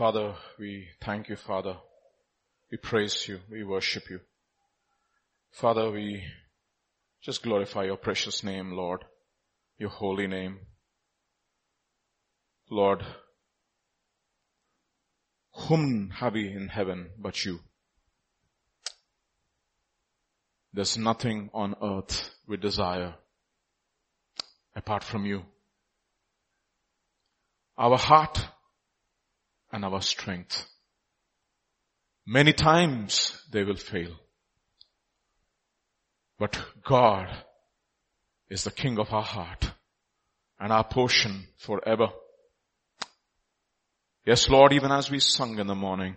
Father, we thank you, Father. We praise you. We worship you. Father, we just glorify your precious name, Lord, your holy name. Lord, whom have we in heaven but you? There's nothing on earth we desire apart from you. Our heart and our strength. Many times they will fail. But God is the King of our heart and our portion forever. Yes, Lord, even as we sung in the morning,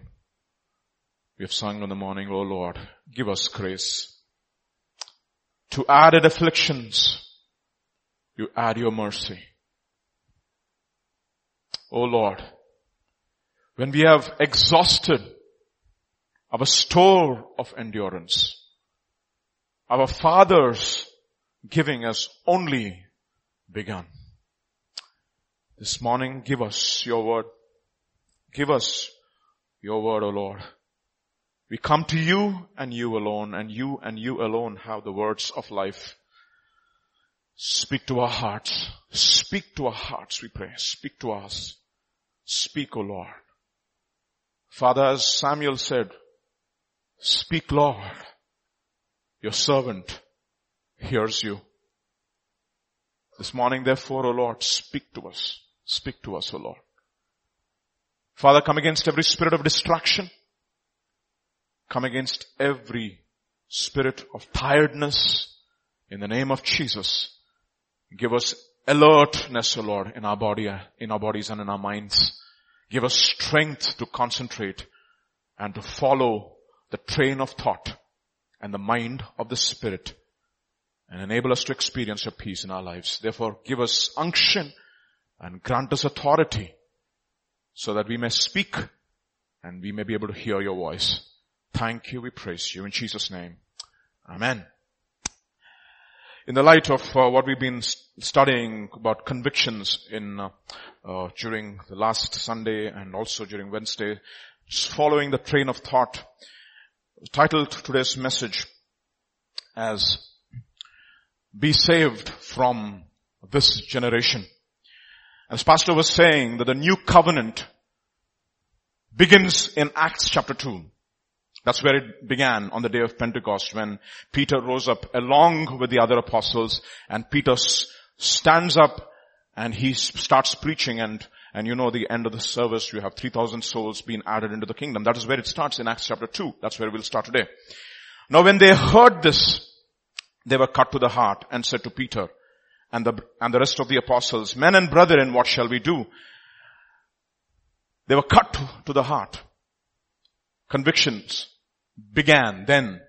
we have sung in the morning, oh Lord, give us grace. To added afflictions, you add your mercy. Oh Lord, when we have exhausted our store of endurance, our fathers giving us only begun. This morning, give us your word. Give us your word, O Lord. We come to you and you alone and you and you alone have the words of life. Speak to our hearts. Speak to our hearts, we pray. Speak to us. Speak, O Lord. Father, as Samuel said, speak Lord. Your servant hears you. This morning therefore, O Lord, speak to us. Speak to us, O Lord. Father, come against every spirit of distraction. Come against every spirit of tiredness in the name of Jesus. Give us alertness, O Lord, in our body, in our bodies and in our minds. Give us strength to concentrate and to follow the train of thought and the mind of the Spirit and enable us to experience your peace in our lives. Therefore, give us unction and grant us authority so that we may speak and we may be able to hear your voice. Thank you. We praise you in Jesus name. Amen. In the light of uh, what we've been studying about convictions in uh, uh, during the last Sunday and also during Wednesday, following the train of thought, titled today's message as "Be saved from this generation." As Pastor was saying that the new covenant begins in Acts chapter 2. That's where it began on the day of Pentecost when Peter rose up along with the other apostles and Peter stands up and he starts preaching and, and you know the end of the service you have 3,000 souls being added into the kingdom. That is where it starts in Acts chapter 2. That's where we'll start today. Now when they heard this, they were cut to the heart and said to Peter and the, and the rest of the apostles, men and brethren, what shall we do? They were cut to, to the heart. Convictions began then.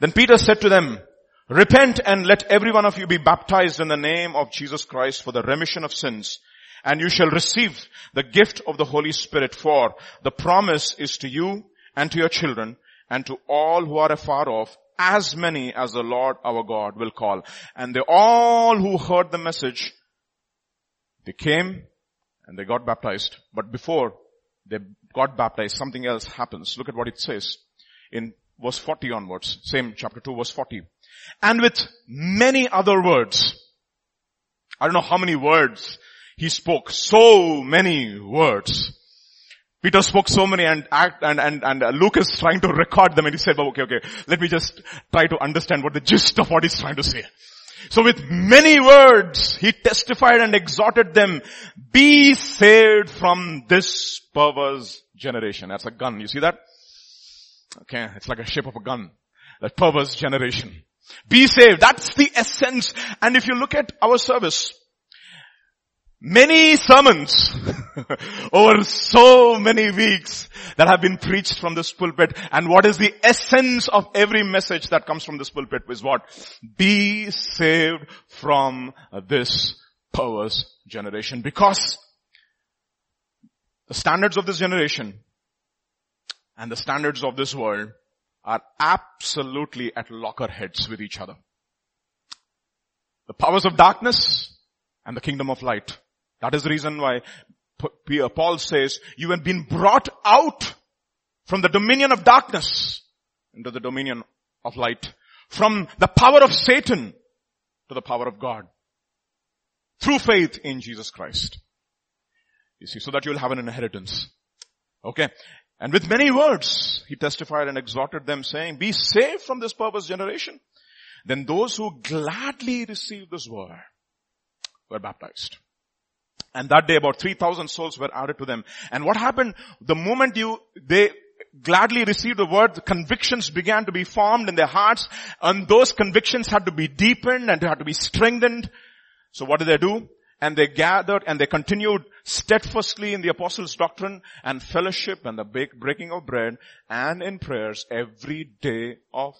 Then Peter said to them, repent and let every one of you be baptized in the name of Jesus Christ for the remission of sins and you shall receive the gift of the Holy Spirit for the promise is to you and to your children and to all who are afar off as many as the Lord our God will call. And they all who heard the message, they came and they got baptized. But before they got baptized, something else happens. Look at what it says in verse 40 onwards, same chapter 2 verse 40. And with many other words, I don't know how many words he spoke, so many words. Peter spoke so many and and, and, and uh, Luke is trying to record them and he said, well, okay, okay, let me just try to understand what the gist of what he's trying to say. So with many words, he testified and exhorted them, be saved from this perverse generation. That's a gun. You see that? Okay, it's like a shape of a gun. That perverse generation. Be saved. That's the essence. And if you look at our service, many sermons over so many weeks that have been preached from this pulpit and what is the essence of every message that comes from this pulpit is what? Be saved from this perverse generation because the standards of this generation and the standards of this world are absolutely at lockerheads with each other. The powers of darkness and the kingdom of light. That is the reason why uh, Paul says, you have been brought out from the dominion of darkness into the dominion of light. From the power of Satan to the power of God. Through faith in Jesus Christ. You see, so that you'll have an inheritance. Okay. And with many words, he testified and exhorted them saying, be saved from this perverse generation. Then those who gladly received this word were baptized. And that day about 3,000 souls were added to them. And what happened the moment you, they gladly received the word, convictions began to be formed in their hearts and those convictions had to be deepened and had to be strengthened. So what did they do? And they gathered and they continued steadfastly in the apostles' doctrine and fellowship and the breaking of bread and in prayers every day of,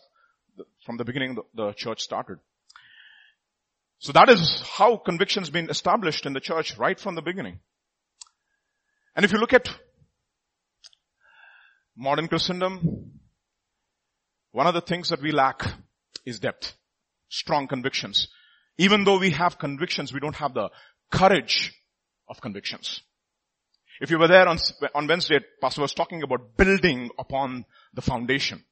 the, from the beginning the, the church started. So that is how conviction's been established in the church right from the beginning. And if you look at modern Christendom, one of the things that we lack is depth, strong convictions. Even though we have convictions, we don't have the courage of convictions. If you were there on, on Wednesday, Pastor was talking about building upon the foundation.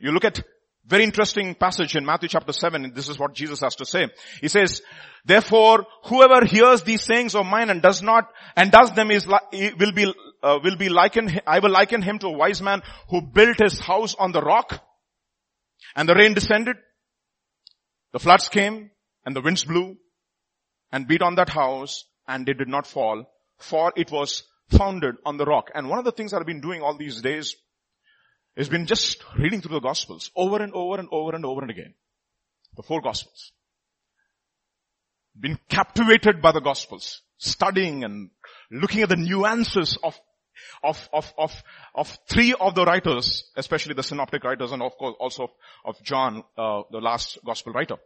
You look at very interesting passage in Matthew chapter 7. and This is what Jesus has to say. He says, therefore, whoever hears these sayings of mine and does not, and does them is, will be, uh, will be likened, I will liken him to a wise man who built his house on the rock and the rain descended. The floods came and the winds blew and beat on that house and it did not fall for it was founded on the rock. And one of the things I've been doing all these days has been just reading through the gospels over and over and over and over and again. The four gospels. Been captivated by the gospels, studying and looking at the nuances of of, of, of, of three of the writers, especially the synoptic writers and of course also of John, uh, the last gospel writer.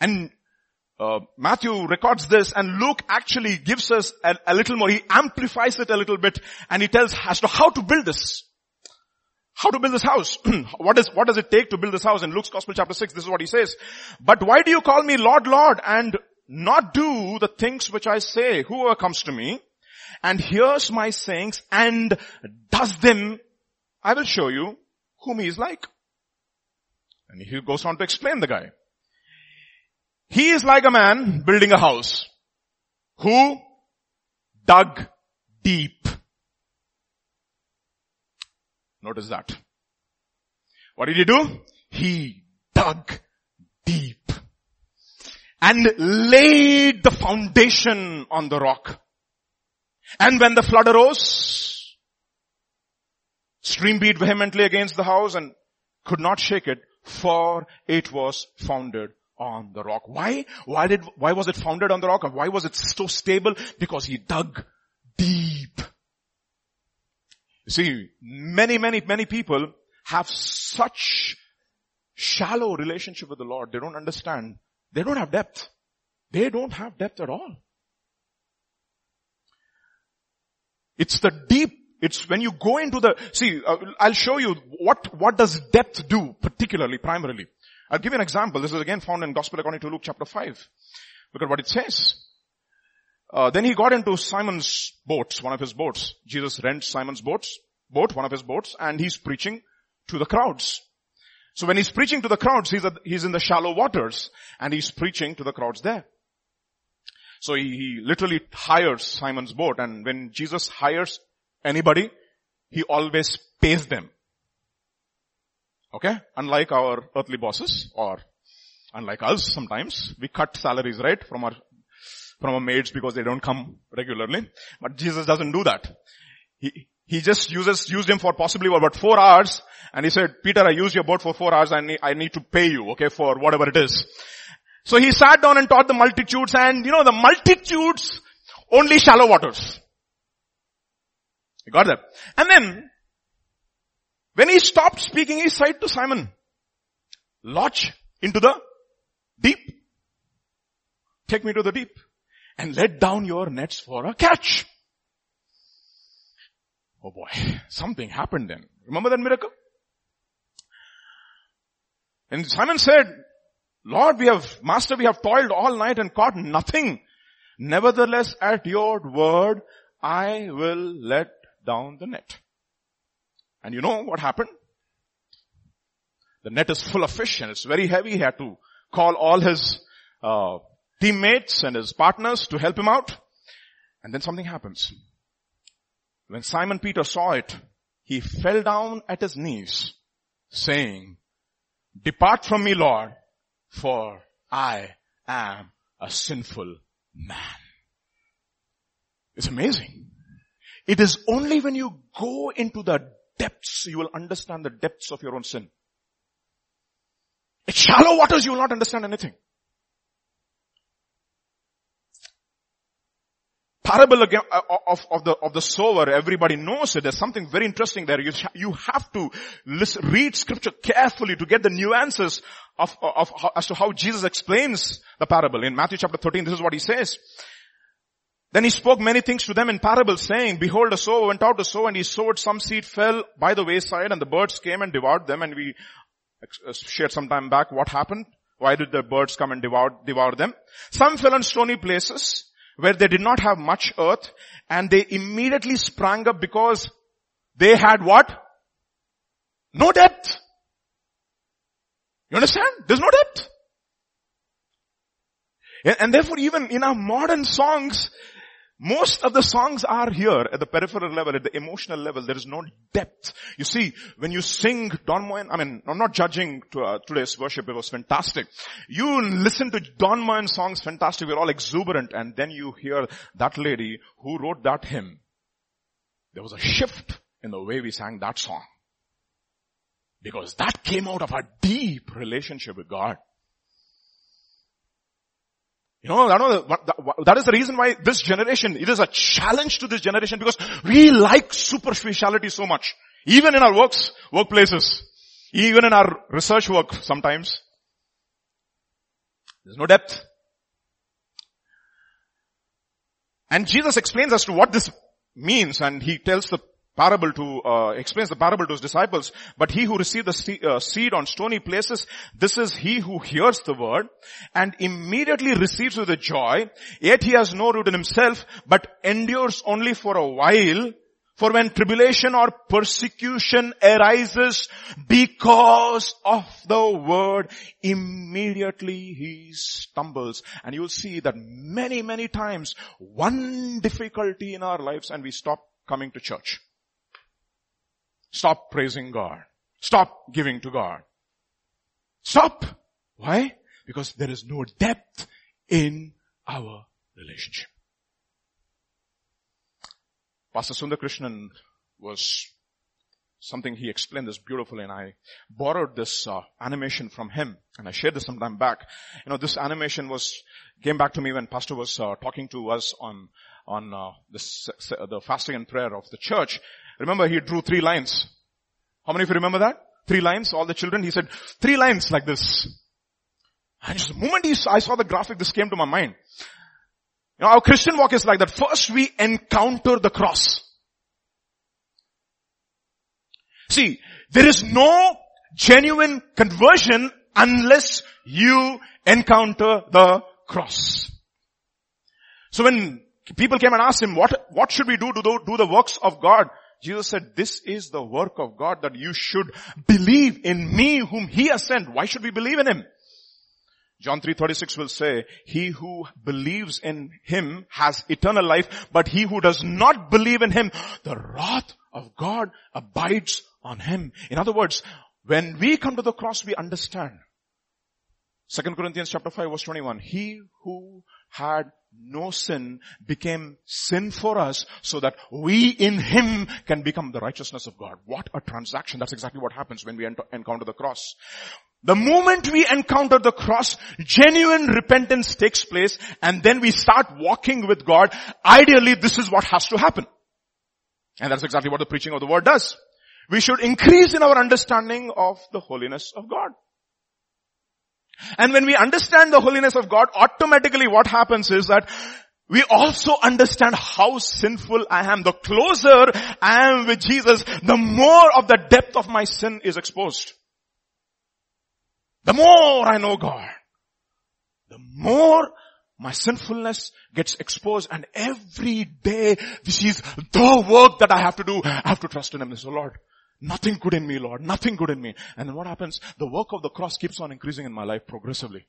And uh, Matthew records this and Luke actually gives us a, a, little more, he amplifies it a little bit and he tells as to how to build this. How to build this house. what is, what does it take to build this house? In Luke's Gospel chapter 6, this is what he says. But why do you call me Lord, Lord and not do the things which I say? Whoever comes to me and hears my sayings and does them, I will show you whom he is like. And he goes on to explain the guy. He is like a man building a house who dug deep. Notice that. What did he do? He dug deep and laid the foundation on the rock. And when the flood arose, stream beat vehemently against the house and could not shake it for it was founded on the rock. Why? Why did, why was it founded on the rock? Why was it so stable? Because he dug deep. See, many, many, many people have such shallow relationship with the Lord. They don't understand. They don't have depth. They don't have depth at all. It's the deep, it's when you go into the, see, uh, I'll show you what, what does depth do particularly, primarily. I'll give you an example. This is again found in Gospel according to Luke chapter 5. Look at what it says. Uh, then he got into Simon's boats, one of his boats. Jesus rents Simon's boats, boat, one of his boats, and he's preaching to the crowds. So when he's preaching to the crowds, he's, he's in the shallow waters, and he's preaching to the crowds there. So he, he literally hires Simon's boat, and when Jesus hires anybody, he always pays them. Okay? Unlike our earthly bosses or unlike us sometimes, we cut salaries, right? From our, from our maids because they don't come regularly. But Jesus doesn't do that. He, he just uses, used him for possibly about four hours and he said, Peter, I used your boat for four hours and I need to pay you, okay, for whatever it is. So he sat down and taught the multitudes and you know, the multitudes only shallow waters. You got that? And then when he stopped speaking, he said to Simon, launch into the deep. Take me to the deep and let down your nets for a catch. Oh boy, something happened then. Remember that miracle? And Simon said, Lord, we have, Master, we have toiled all night and caught nothing. Nevertheless, at your word, I will let down the net. And you know what happened? The net is full of fish and it's very heavy. He had to call all his uh, teammates and his partners to help him out. And then something happens. When Simon Peter saw it, he fell down at his knees saying, depart from me, Lord, for I am a sinful man. It's amazing. It is only when you go into the depths you will understand the depths of your own sin. At shallow waters you will not understand anything. parable again uh, of, of, the, of the sower, everybody knows it. There's something very interesting there. You, you have to listen, read scripture carefully to get the nuances of, of, of, as to how Jesus explains the parable. In Matthew chapter 13, this is what he says. Then he spoke many things to them in parables saying, behold, a sower went out to sow and he sowed some seed fell by the wayside and the birds came and devoured them and we uh, shared some time back what happened. Why did the birds come and devour, devour them? Some fell on stony places where they did not have much earth and they immediately sprang up because they had what? No depth. You understand? There's no depth. And therefore even in our modern songs, most of the songs are here at the peripheral level, at the emotional level. There is no depth. You see, when you sing Don Moen, I mean, I'm not judging to, uh, today's worship. It was fantastic. You listen to Don Moen songs, fantastic. We're all exuberant. And then you hear that lady who wrote that hymn. There was a shift in the way we sang that song. Because that came out of a deep relationship with God. You know, that is the reason why this generation, it is a challenge to this generation because we like superficiality so much. Even in our works, workplaces, even in our research work sometimes. There's no depth. And Jesus explains as to what this means and he tells the parable to, uh, explains the parable to his disciples. But he who received the uh, seed on stony places, this is he who hears the word and immediately receives with a joy, yet he has no root in himself, but endures only for a while. For when tribulation or persecution arises because of the word, immediately he stumbles. And you will see that many, many times, one difficulty in our lives and we stop coming to church. Stop praising God. Stop giving to God. Stop. Why? Because there is no depth in our relationship. Pastor Sundar Krishnan was something he explained this beautifully and I borrowed this uh, animation from him and I shared this some time back. You know, this animation was, came back to me when pastor was uh, talking to us on, on uh, this, the fasting and prayer of the church Remember he drew three lines. How many of you remember that? Three lines, all the children. He said, three lines like this. And just the moment he, I saw the graphic, this came to my mind. You know, our Christian walk is like that. First we encounter the cross. See, there is no genuine conversion unless you encounter the cross. So when people came and asked him, what, what should we do to do, do the works of God? Jesus said, this is the work of God that you should believe in me whom he has sent. Why should we believe in him? John 3.36 will say, he who believes in him has eternal life, but he who does not believe in him, the wrath of God abides on him. In other words, when we come to the cross, we understand. 2 Corinthians chapter 5 verse 21, he who had no sin became sin for us so that we in him can become the righteousness of God. What a transaction. That's exactly what happens when we encounter the cross. The moment we encounter the cross, genuine repentance takes place and then we start walking with God. Ideally, this is what has to happen. And that's exactly what the preaching of the word does. We should increase in our understanding of the holiness of God. And when we understand the holiness of God, automatically what happens is that we also understand how sinful I am. The closer I am with Jesus, the more of the depth of my sin is exposed. The more I know God, the more my sinfulness gets exposed and every day this is the work that I have to do. I have to trust in Him. So Lord, nothing good in me, Lord, nothing good in me. And then what happens? The work of the cross keeps on increasing in my life progressively.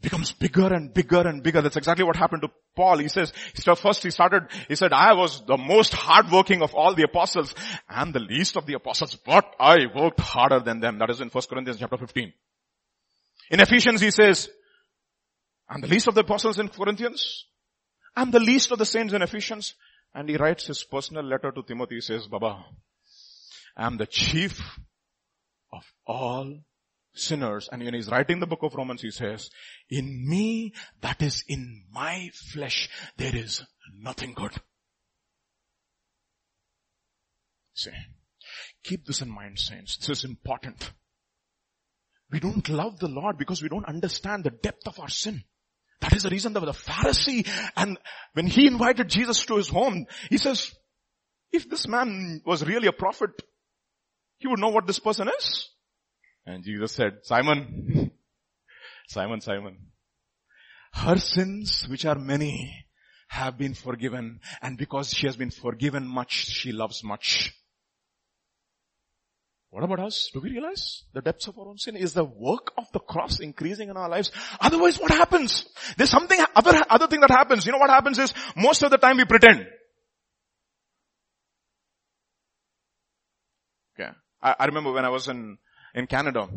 becomes bigger and bigger and bigger. That's exactly what happened to Paul. He says, first he started, he said, I was the most hardworking of all the apostles and the least of the apostles, but I worked harder than them. That is in 1 Corinthians chapter 15. In Ephesians he says, I'm the least of the apostles in Corinthians. I'm the least of the saints in Ephesians. And he writes his personal letter to Timothy. He says, Baba, I'm the chief of all sinners. And when he's writing the book of Romans, he says, in me, that is in my flesh, there is nothing good. See, keep this in mind, saints. This is important. We don't love the Lord because we don't understand the depth of our sin. That is the reason that the Pharisee and when he invited Jesus to his home, he says, if this man was really a prophet, he would know what this person is. And Jesus said, Simon, Simon, Simon, her sins, which are many, have been forgiven. And because she has been forgiven much, she loves much. What about us? Do we realize the depths of our own sin? Is the work of the cross increasing in our lives? Otherwise what happens? There's something, other, other thing that happens. You know what happens is, most of the time we pretend. Okay. I, I remember when I was in, in Canada,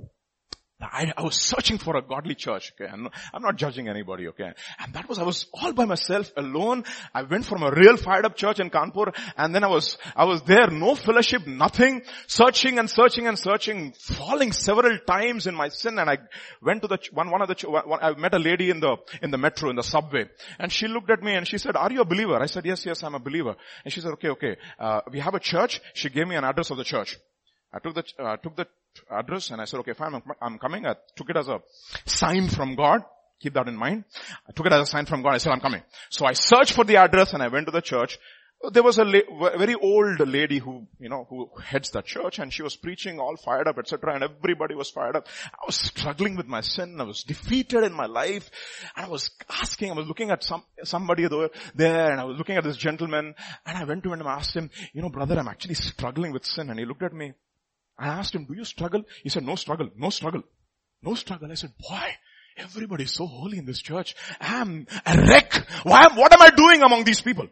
I, I, was searching for a godly church, okay? I'm not, I'm not, judging anybody, okay? And that was, I was all by myself, alone. I went from a real fired up church in Kanpur, and then I was, I was there, no fellowship, nothing, searching and searching and searching, falling several times in my sin, and I went to the, one, one of the, one, I met a lady in the, in the metro, in the subway, and she looked at me and she said, are you a believer? I said, yes, yes, I'm a believer. And she said, okay, okay, uh, we have a church. She gave me an address of the church. I took the, uh, took the address and I said, okay, fine, I'm, I'm coming. I took it as a sign from God. Keep that in mind. I took it as a sign from God. I said, I'm coming. So I searched for the address and I went to the church. There was a la- very old lady who, you know, who heads the church and she was preaching all fired up, etc. And everybody was fired up. I was struggling with my sin. I was defeated in my life. And I was asking, I was looking at some, somebody there and I was looking at this gentleman and I went to him and I asked him, you know, brother, I'm actually struggling with sin. And he looked at me I asked him, do you struggle? He said, no struggle, no struggle, no struggle. I said, why? Everybody is so holy in this church. I'm a wreck. Why am, what am I doing among these people?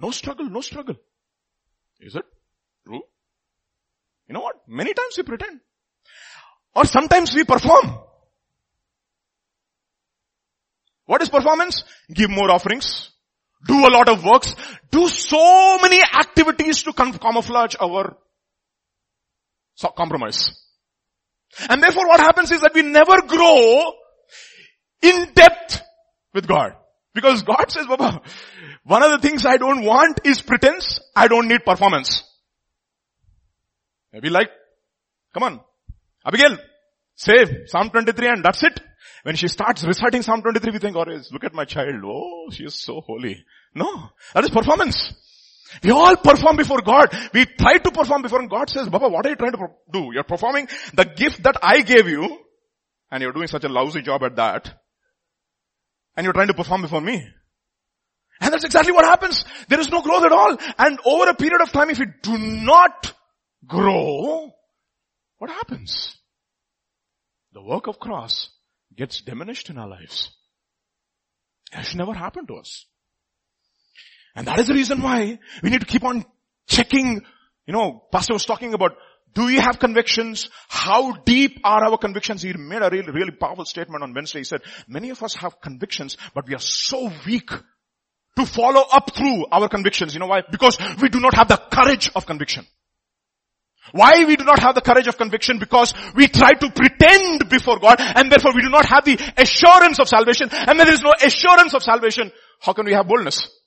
No struggle, no struggle. Is it true? You know what? Many times we pretend. Or sometimes we perform. What is performance? Give more offerings, do a lot of works, do so many activities to camouflage our compromise. And therefore what happens is that we never grow in depth with God. Because God says, Baba, one of the things I don't want is pretense. I don't need performance. Maybe like, come on, Abigail, say Psalm 23 and that's it. When she starts reciting Psalm 23, we think, oh, look at my child. Oh, she is so holy. No, that is performance. We all perform before God. We try to perform before God says, Baba, what are you trying to do? You're performing the gift that I gave you and you're doing such a lousy job at that. And you're trying to perform before me. And that's exactly what happens. There is no growth at all. And over a period of time, if we do not grow, what happens? The work of cross gets diminished in our lives. It should never happen to us. And that is the reason why we need to keep on checking, you know, pastor was talking about, do we have convictions? How deep are our convictions? He made a really, really powerful statement on Wednesday. He said, many of us have convictions, but we are so weak to follow up through our convictions. You know why? Because we do not have the courage of conviction. Why we do not have the courage of conviction? Because we try to pretend before God and therefore we do not have the assurance of salvation. And there is no assurance of salvation, how can we have boldness?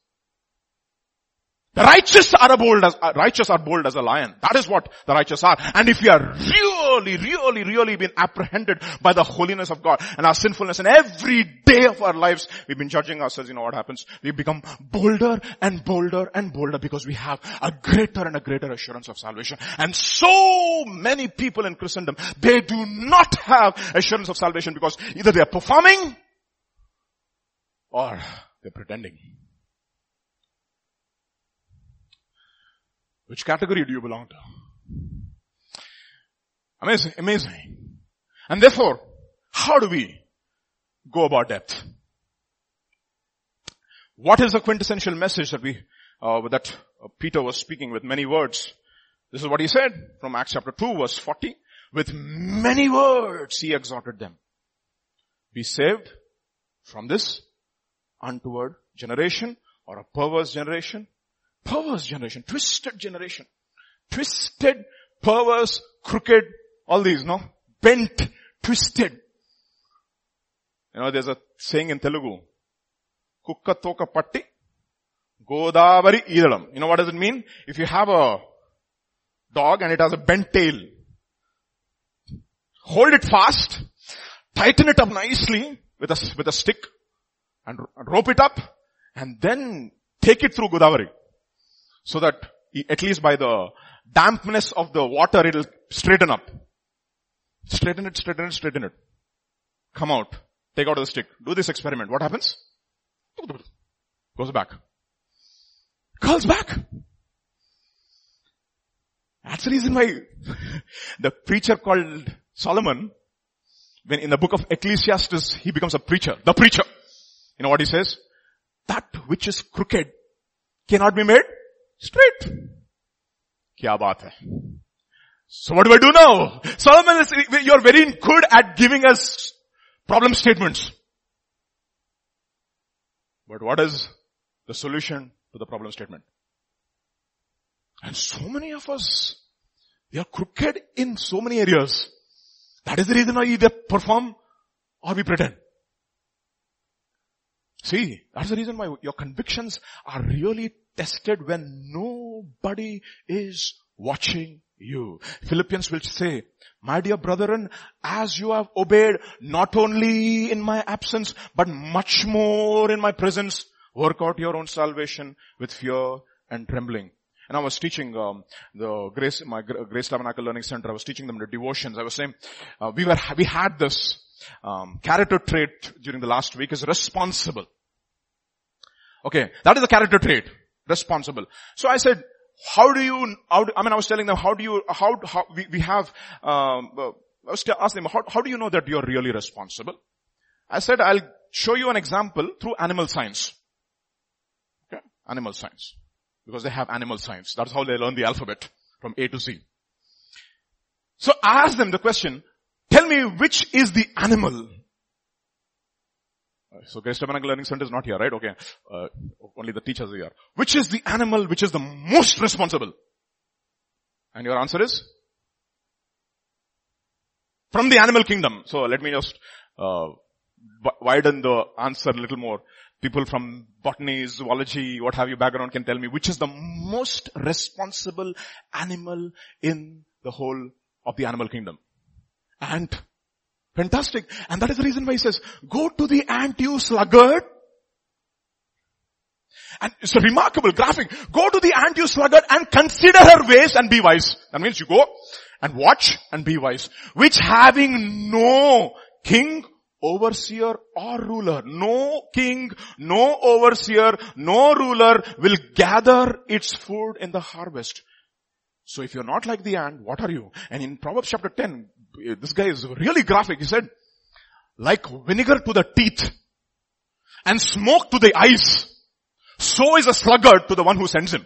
The righteous are bold as, uh, righteous are bold as a lion. That is what the righteous are. And if we are really, really, really been apprehended by the holiness of God and our sinfulness and every day of our lives, we've been judging ourselves, you know what happens? We become bolder and bolder and bolder because we have a greater and a greater assurance of salvation. And so many people in Christendom, they do not have assurance of salvation because either they are performing or they're pretending. Which category do you belong to? Amazing, amazing. And therefore, how do we go about depth? What is the quintessential message that we, uh, that uh, Peter was speaking with many words? This is what he said from Acts chapter 2 verse 40. With many words he exhorted them. Be saved from this untoward generation or a perverse generation Perverse generation, twisted generation. Twisted, perverse, crooked, all these, no? Bent, twisted. You know, there's a saying in Telugu. Kukka toka patti, Godavari idalam. You know what does it mean? If you have a dog and it has a bent tail, hold it fast, tighten it up nicely with a, with a stick and rope it up and then take it through Godavari so that at least by the dampness of the water it'll straighten up. Straighten it, straighten it, straighten it. Come out. Take out the stick. Do this experiment. What happens? Goes back. Curls back. That's the reason why the preacher called Solomon, when in the book of Ecclesiastes, he becomes a preacher. The preacher. You know what he says? That which is crooked cannot be made Straight. Kya baat hai? So what do I do now? Solomon is, you're very good at giving us problem statements. But what is the solution to the problem statement? And so many of us, we are crooked in so many areas. That is the reason why we either perform or we pretend. See, that's the reason why your convictions are really tested when nobody is watching you. Philippians will say, my dear brethren, as you have obeyed not only in my absence, but much more in my presence, work out your own salvation with fear and trembling. And I was teaching um, the Grace, my Grace Tabernacle Learning Center. I was teaching them the devotions. I was saying uh, we were we had this um, character trait during the last week is responsible. Okay, that is a character trait responsible. So I said, how do you, how do, I mean, I was telling them, how do you, how, how we, we have, um, uh, I was asking them, how, how do you know that you're really responsible? I said, I'll show you an example through animal science. Okay? Animal science. Because they have animal science. That's how they learn the alphabet from A to Z. So I asked them the question, tell me which is the animal so Grace Tabernacle Learning Center is not here, right? Okay. Uh, only the teachers are here. Which is the animal which is the most responsible? And your answer is? From the animal kingdom. So let me just, uh, widen the answer a little more. People from botany, zoology, what have you background can tell me which is the most responsible animal in the whole of the animal kingdom. Ant. Fantastic. And that is the reason why he says, go to the ant you sluggard. And it's a remarkable graphic. Go to the ant you sluggard and consider her ways and be wise. That means you go and watch and be wise. Which having no king, overseer or ruler, no king, no overseer, no ruler will gather its food in the harvest. So if you're not like the ant, what are you? And in Proverbs chapter 10, this guy is really graphic. He said, like vinegar to the teeth and smoke to the eyes, so is a sluggard to the one who sends him.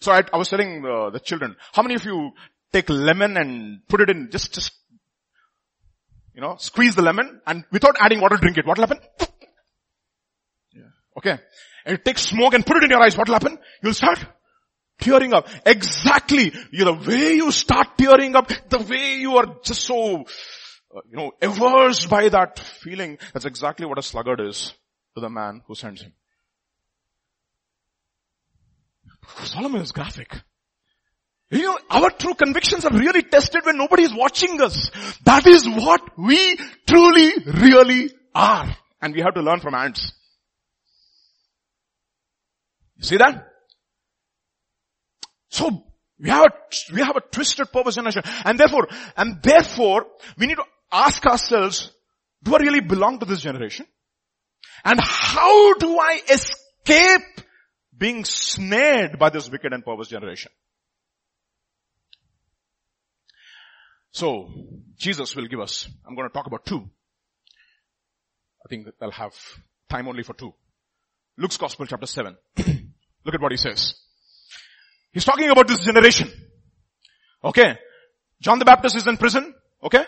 So I, I was telling the, the children, how many of you take lemon and put it in, just, just, you know, squeeze the lemon and without adding water drink it. What will happen? Yeah. Okay. And you take smoke and put it in your eyes. What will happen? You'll start tearing up. Exactly. You the way you start tearing up, the way you are just so, uh, you know, averse by that feeling, that's exactly what a sluggard is to the man who sends him. Solomon is graphic. You know, our true convictions are really tested when nobody is watching us. That is what we truly, really are. And we have to learn from ants. You see that? So, we have a, we have a twisted purpose generation. And therefore, and therefore, we need to ask ourselves, do I really belong to this generation? And how do I escape being snared by this wicked and perverse generation? So, Jesus will give us, I'm going to talk about two. I think I'll have time only for two. Luke's Gospel chapter 7. Look at what he says. He's talking about this generation. Okay. John the Baptist is in prison. Okay.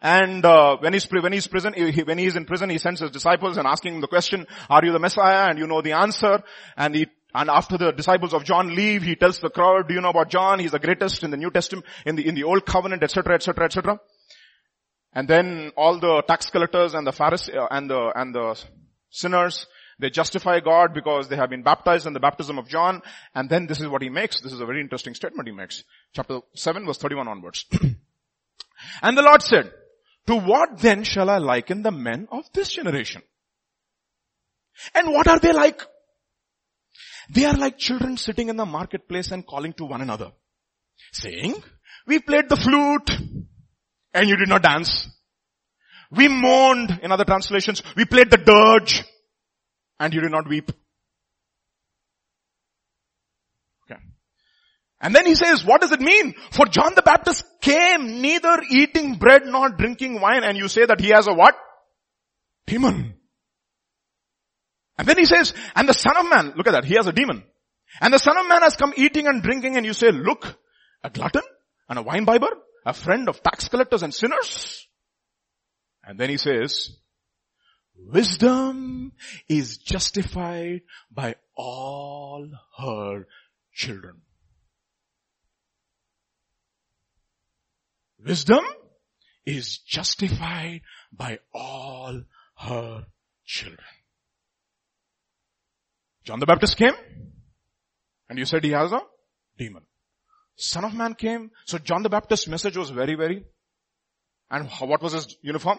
And uh, when he's when he's prison, he, when he's in prison, he sends his disciples and asking the question, "Are you the Messiah?" And you know the answer. And he and after the disciples of John leave, he tells the crowd, "Do you know about John? He's the greatest in the New Testament, in the in the Old Covenant, etc., etc., etc." And then all the tax collectors and the Pharisees uh, and the and the sinners they justify God because they have been baptized in the baptism of John. And then this is what he makes. This is a very interesting statement he makes. Chapter 7 verse 31 onwards. and the Lord said, to what then shall I liken the men of this generation? And what are they like? They are like children sitting in the marketplace and calling to one another, saying, we played the flute and you did not dance. We mourned, in other translations, we played the dirge and you did not weep. Okay. And then he says, what does it mean? For John the Baptist came neither eating bread nor drinking wine and you say that he has a what? Demon. And then he says, and the son of man, look at that, he has a demon. And the son of man has come eating and drinking and you say, look, a glutton and a wine bibber, a friend of tax collectors and sinners. And then he says, wisdom is justified by all her children. Wisdom is justified by all her children. John the Baptist came and you said he has a demon. Son of man came. So John the Baptist's message was very, very, and what was his uniform?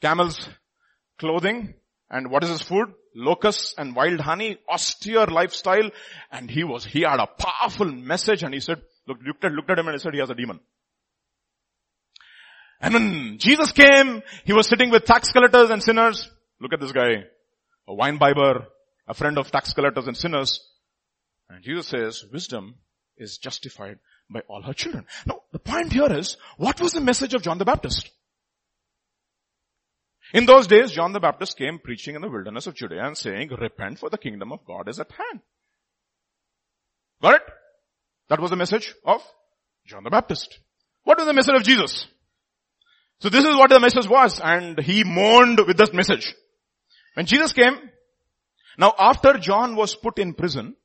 Camel's clothing. And what is his food? Locusts and wild honey, austere lifestyle. And he was, he had a powerful message and he said, look, looked at, looked at him and he said he has a demon. And when Jesus came, he was sitting with tax collectors and sinners. Look at this guy a wine bibber, a friend of tax collectors and sinners. And Jesus says, wisdom is justified by all her children. Now, the point here is, what was the message of John the Baptist? In those days, John the Baptist came preaching in the wilderness of Judea and saying, repent for the kingdom of God is at hand. Got it? That was the message of John the Baptist. What was the message of Jesus? So this is what the message was and he mourned with this message. When Jesus came, now after John was put in prison,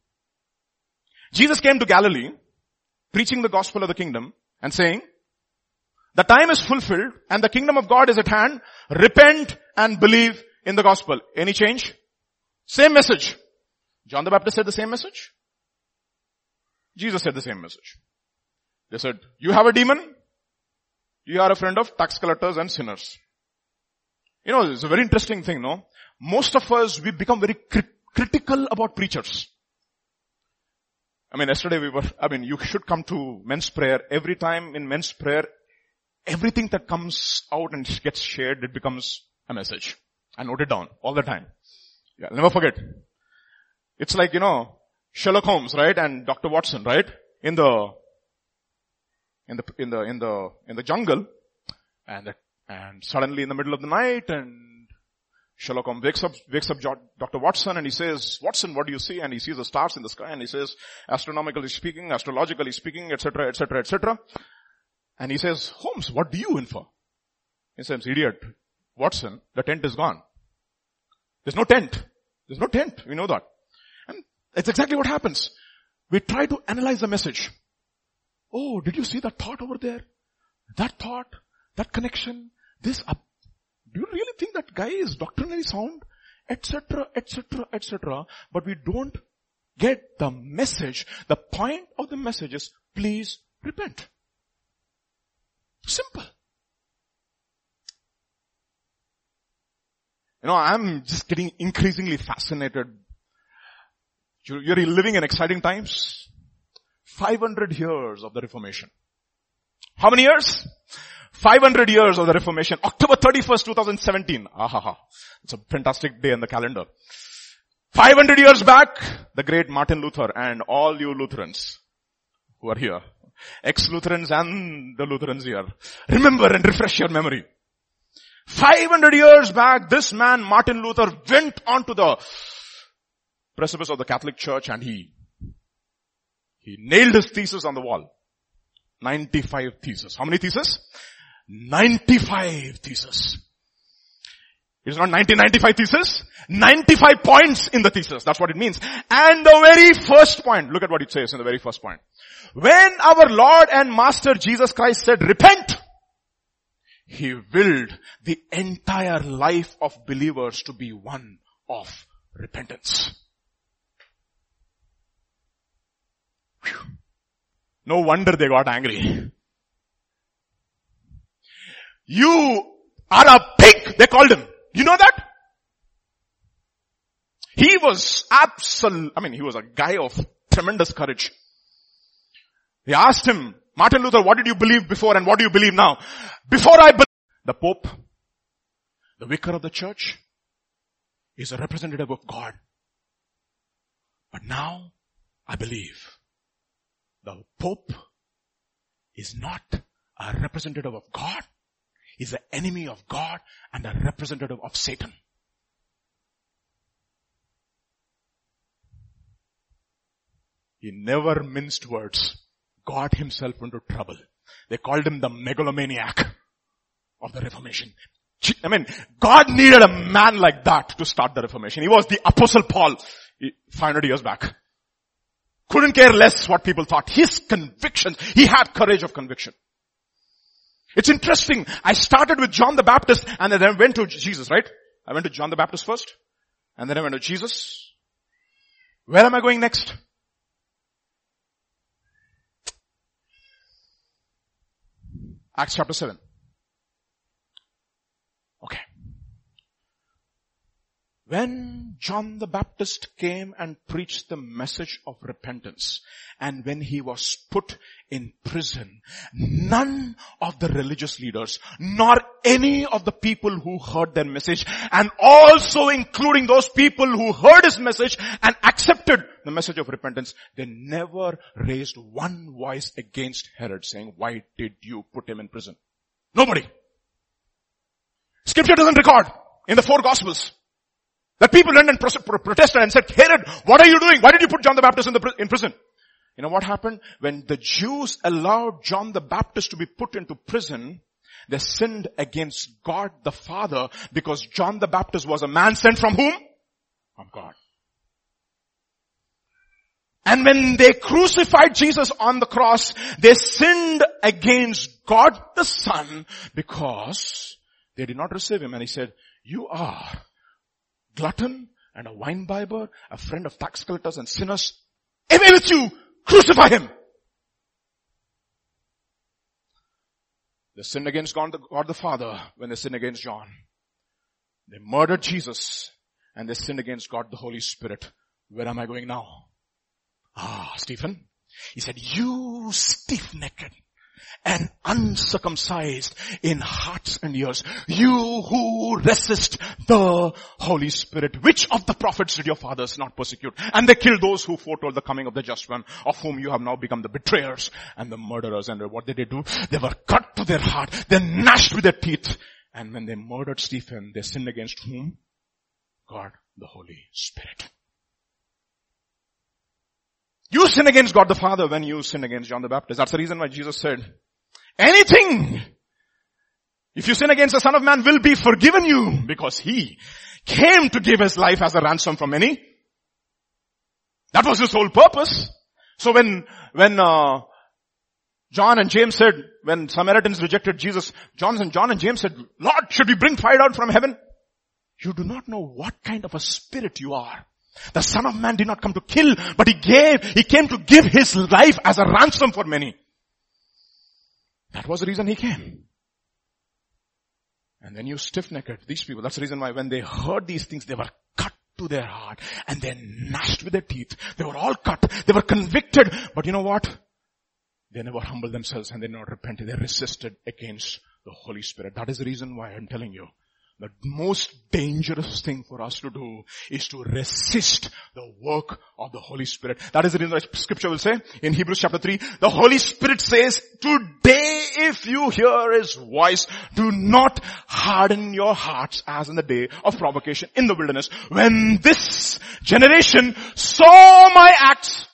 Jesus came to Galilee, preaching the gospel of the kingdom and saying, the time is fulfilled and the kingdom of God is at hand. Repent and believe in the gospel. Any change? Same message. John the Baptist said the same message. Jesus said the same message. They said, you have a demon. You are a friend of tax collectors and sinners. You know, it's a very interesting thing, no? most of us, we become very crit- critical about preachers. I mean, yesterday we were, I mean, you should come to men's prayer. Every time in men's prayer, everything that comes out and gets shared, it becomes a message. I note it down all the time. Yeah, never forget. It's like, you know, Sherlock Holmes, right? And Dr. Watson, right? In the, in the, in the, in the, in the jungle. And, the, and suddenly in the middle of the night and Sherlock Holmes wakes up, wakes up Dr. Watson and he says, Watson, what do you see? And he sees the stars in the sky and he says, astronomically speaking, astrologically speaking, etc., etc., etc. And he says, Holmes, what do you infer? He says, idiot, Watson, the tent is gone. There's no tent. There's no tent. We know that. And it's exactly what happens. We try to analyze the message. Oh, did you see that thought over there? That thought, that connection, this up. do you really think that guy is doctrinally sound? Etc., etc., etc. But we don't get the message. The point of the message is please repent. Simple. You know, I'm just getting increasingly fascinated. You're living in exciting times. 500 years of the Reformation. How many years? 500 years of the Reformation. October 31st, 2017. Ahaha. It's a fantastic day in the calendar. 500 years back, the great Martin Luther and all you Lutherans who are here, ex-Lutherans and the Lutherans here, remember and refresh your memory. 500 years back, this man, Martin Luther, went onto the precipice of the Catholic Church and he, he nailed his thesis on the wall. 95 theses. How many theses? 95 theses. It's not 1995 thesis. 95 points in the thesis. That's what it means. And the very first point, look at what it says in the very first point. When our Lord and Master Jesus Christ said, repent, he willed the entire life of believers to be one of repentance. Whew. No wonder they got angry. You are a pig, they called him. You know that? He was absolute, I mean, he was a guy of tremendous courage. They asked him, Martin Luther, what did you believe before and what do you believe now? Before I believe, the Pope, the vicar of the church, is a representative of God. But now, I believe, the Pope is not a representative of God. He's the enemy of God and a representative of Satan. He never minced words got himself into trouble. They called him the megalomaniac of the Reformation. I mean, God needed a man like that to start the Reformation. He was the apostle Paul eh, 500 years back. Couldn't care less what people thought. His convictions, he had courage of conviction. It's interesting. I started with John the Baptist and then I went to Jesus, right? I went to John the Baptist first and then I went to Jesus. Where am I going next? Acts chapter 7. Okay. When John the Baptist came and preached the message of repentance and when he was put in prison, none of the religious leaders nor any of the people who heard their message and also including those people who heard his message and accepted the message of repentance, they never raised one voice against Herod saying, why did you put him in prison? Nobody. Scripture doesn't record in the four gospels that people went and protested and said, Herod, what are you doing? Why did you put John the Baptist in, the, in prison? You know what happened? When the Jews allowed John the Baptist to be put into prison, they sinned against God the Father because John the Baptist was a man sent from whom? From God. And when they crucified Jesus on the cross, they sinned against God the Son because they did not receive him. And he said, you are glutton and a wine bibber, a friend of tax collectors and sinners. Away with you! Crucify him! They sinned against God the, God the Father when they sinned against John. They murdered Jesus and they sinned against God the Holy Spirit. Where am I going now? Ah, Stephen. He said, you stiff-necked and uncircumcised in hearts and ears. You who resist the Holy Spirit. Which of the prophets did your fathers not persecute? And they killed those who foretold the coming of the just one, of whom you have now become the betrayers and the murderers. And what did they do? They were cut to their heart. They gnashed with their teeth. And when they murdered Stephen, they sinned against whom? God, the Holy Spirit. You sin against God the Father when you sin against John the Baptist. That's the reason why Jesus said, anything, if you sin against the Son of Man will be forgiven you because He came to give His life as a ransom for many. That was His whole purpose. So when, when, uh, John and James said, when Samaritans rejected Jesus, John and John and James said, Lord, should we bring fire down from heaven? You do not know what kind of a spirit you are. The son of man did not come to kill, but he gave, he came to give his life as a ransom for many. That was the reason he came. And then you stiff-necked, these people, that's the reason why when they heard these things, they were cut to their heart and they gnashed with their teeth. They were all cut. They were convicted. But you know what? They never humbled themselves and they never repented. They resisted against the Holy Spirit. That is the reason why I'm telling you. The most dangerous thing for us to do is to resist the work of the Holy Spirit. That is the reason why scripture will say in Hebrews chapter 3, the Holy Spirit says, today if you hear His voice, do not harden your hearts as in the day of provocation in the wilderness when this generation saw my acts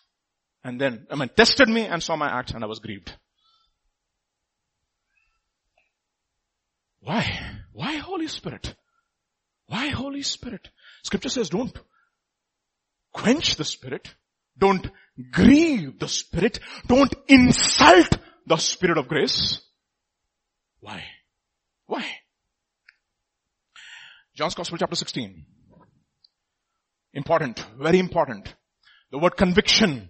and then, I mean, tested me and saw my acts and I was grieved. Why? Why Holy Spirit? Why Holy Spirit? Scripture says don't quench the Spirit. Don't grieve the Spirit. Don't insult the Spirit of grace. Why? Why? John's Gospel chapter 16. Important, very important. The word conviction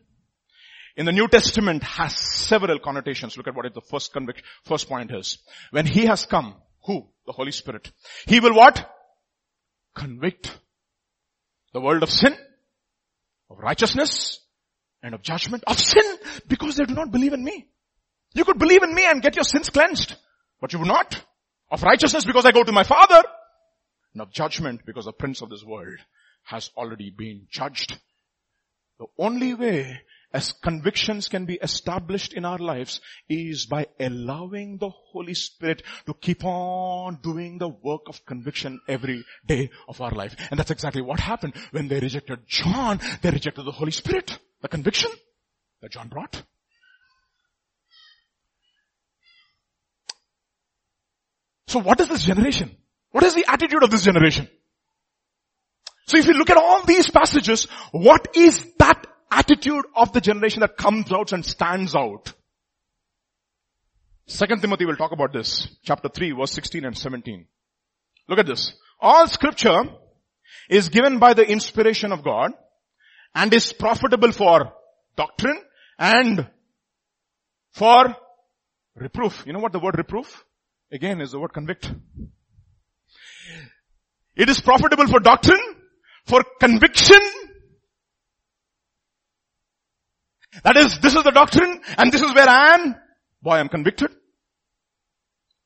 in the New Testament has several connotations. Look at what the first conviction, first point is. When He has come, who? The Holy Spirit. He will what? Convict the world of sin, of righteousness, and of judgment. Of sin, because they do not believe in me. You could believe in me and get your sins cleansed, but you would not. Of righteousness because I go to my Father, and of judgment because the prince of this world has already been judged. The only way as convictions can be established in our lives is by allowing the Holy Spirit to keep on doing the work of conviction every day of our life. And that's exactly what happened when they rejected John. They rejected the Holy Spirit, the conviction that John brought. So what is this generation? What is the attitude of this generation? So if you look at all these passages, what is that attitude of the generation that comes out and stands out. Second Timothy will talk about this. Chapter 3 verse 16 and 17. Look at this. All scripture is given by the inspiration of God and is profitable for doctrine and for reproof. You know what the word reproof? Again is the word convict. It is profitable for doctrine, for conviction, That is, this is the doctrine and this is where I am. Boy, I'm convicted.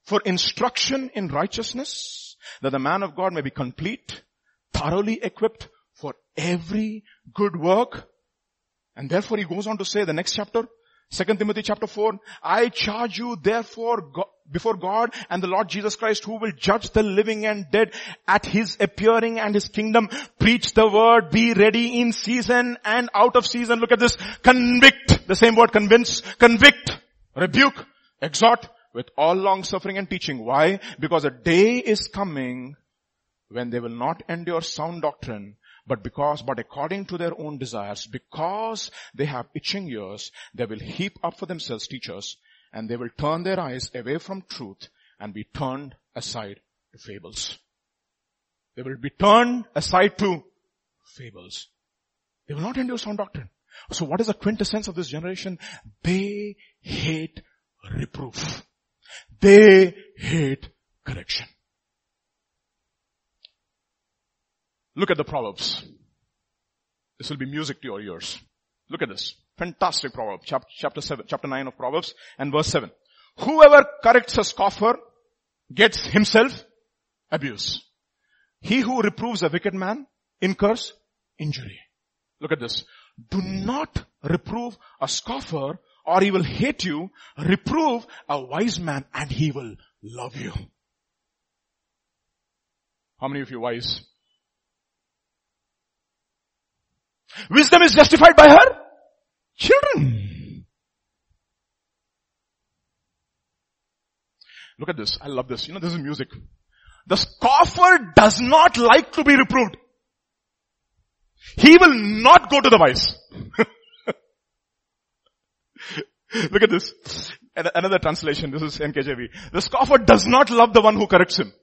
For instruction in righteousness, that the man of God may be complete, thoroughly equipped for every good work. And therefore he goes on to say the next chapter, Second Timothy chapter 4, I charge you therefore before God and the Lord Jesus Christ who will judge the living and dead at his appearing and his kingdom. Preach the word, be ready in season and out of season. Look at this. Convict, the same word convince, convict, rebuke, exhort with all long suffering and teaching. Why? Because a day is coming when they will not endure sound doctrine, but because, but according to their own desires, because they have itching ears, they will heap up for themselves teachers and they will turn their eyes away from truth and be turned aside to fables. They will be turned aside to fables. They will not endure sound doctrine. So what is the quintessence of this generation? They hate reproof. They hate correction. Look at the Proverbs. This will be music to your ears. Look at this. Fantastic proverb. Chapter 7, chapter 9 of Proverbs and verse 7. Whoever corrects a scoffer gets himself abuse. He who reproves a wicked man incurs injury. Look at this. Do not reprove a scoffer or he will hate you. Reprove a wise man and he will love you. How many of you wise? Wisdom is justified by her children. Look at this. I love this. You know, this is music. The scoffer does not like to be reproved. He will not go to the wise. Look at this. Another translation. This is NKJV. The scoffer does not love the one who corrects him.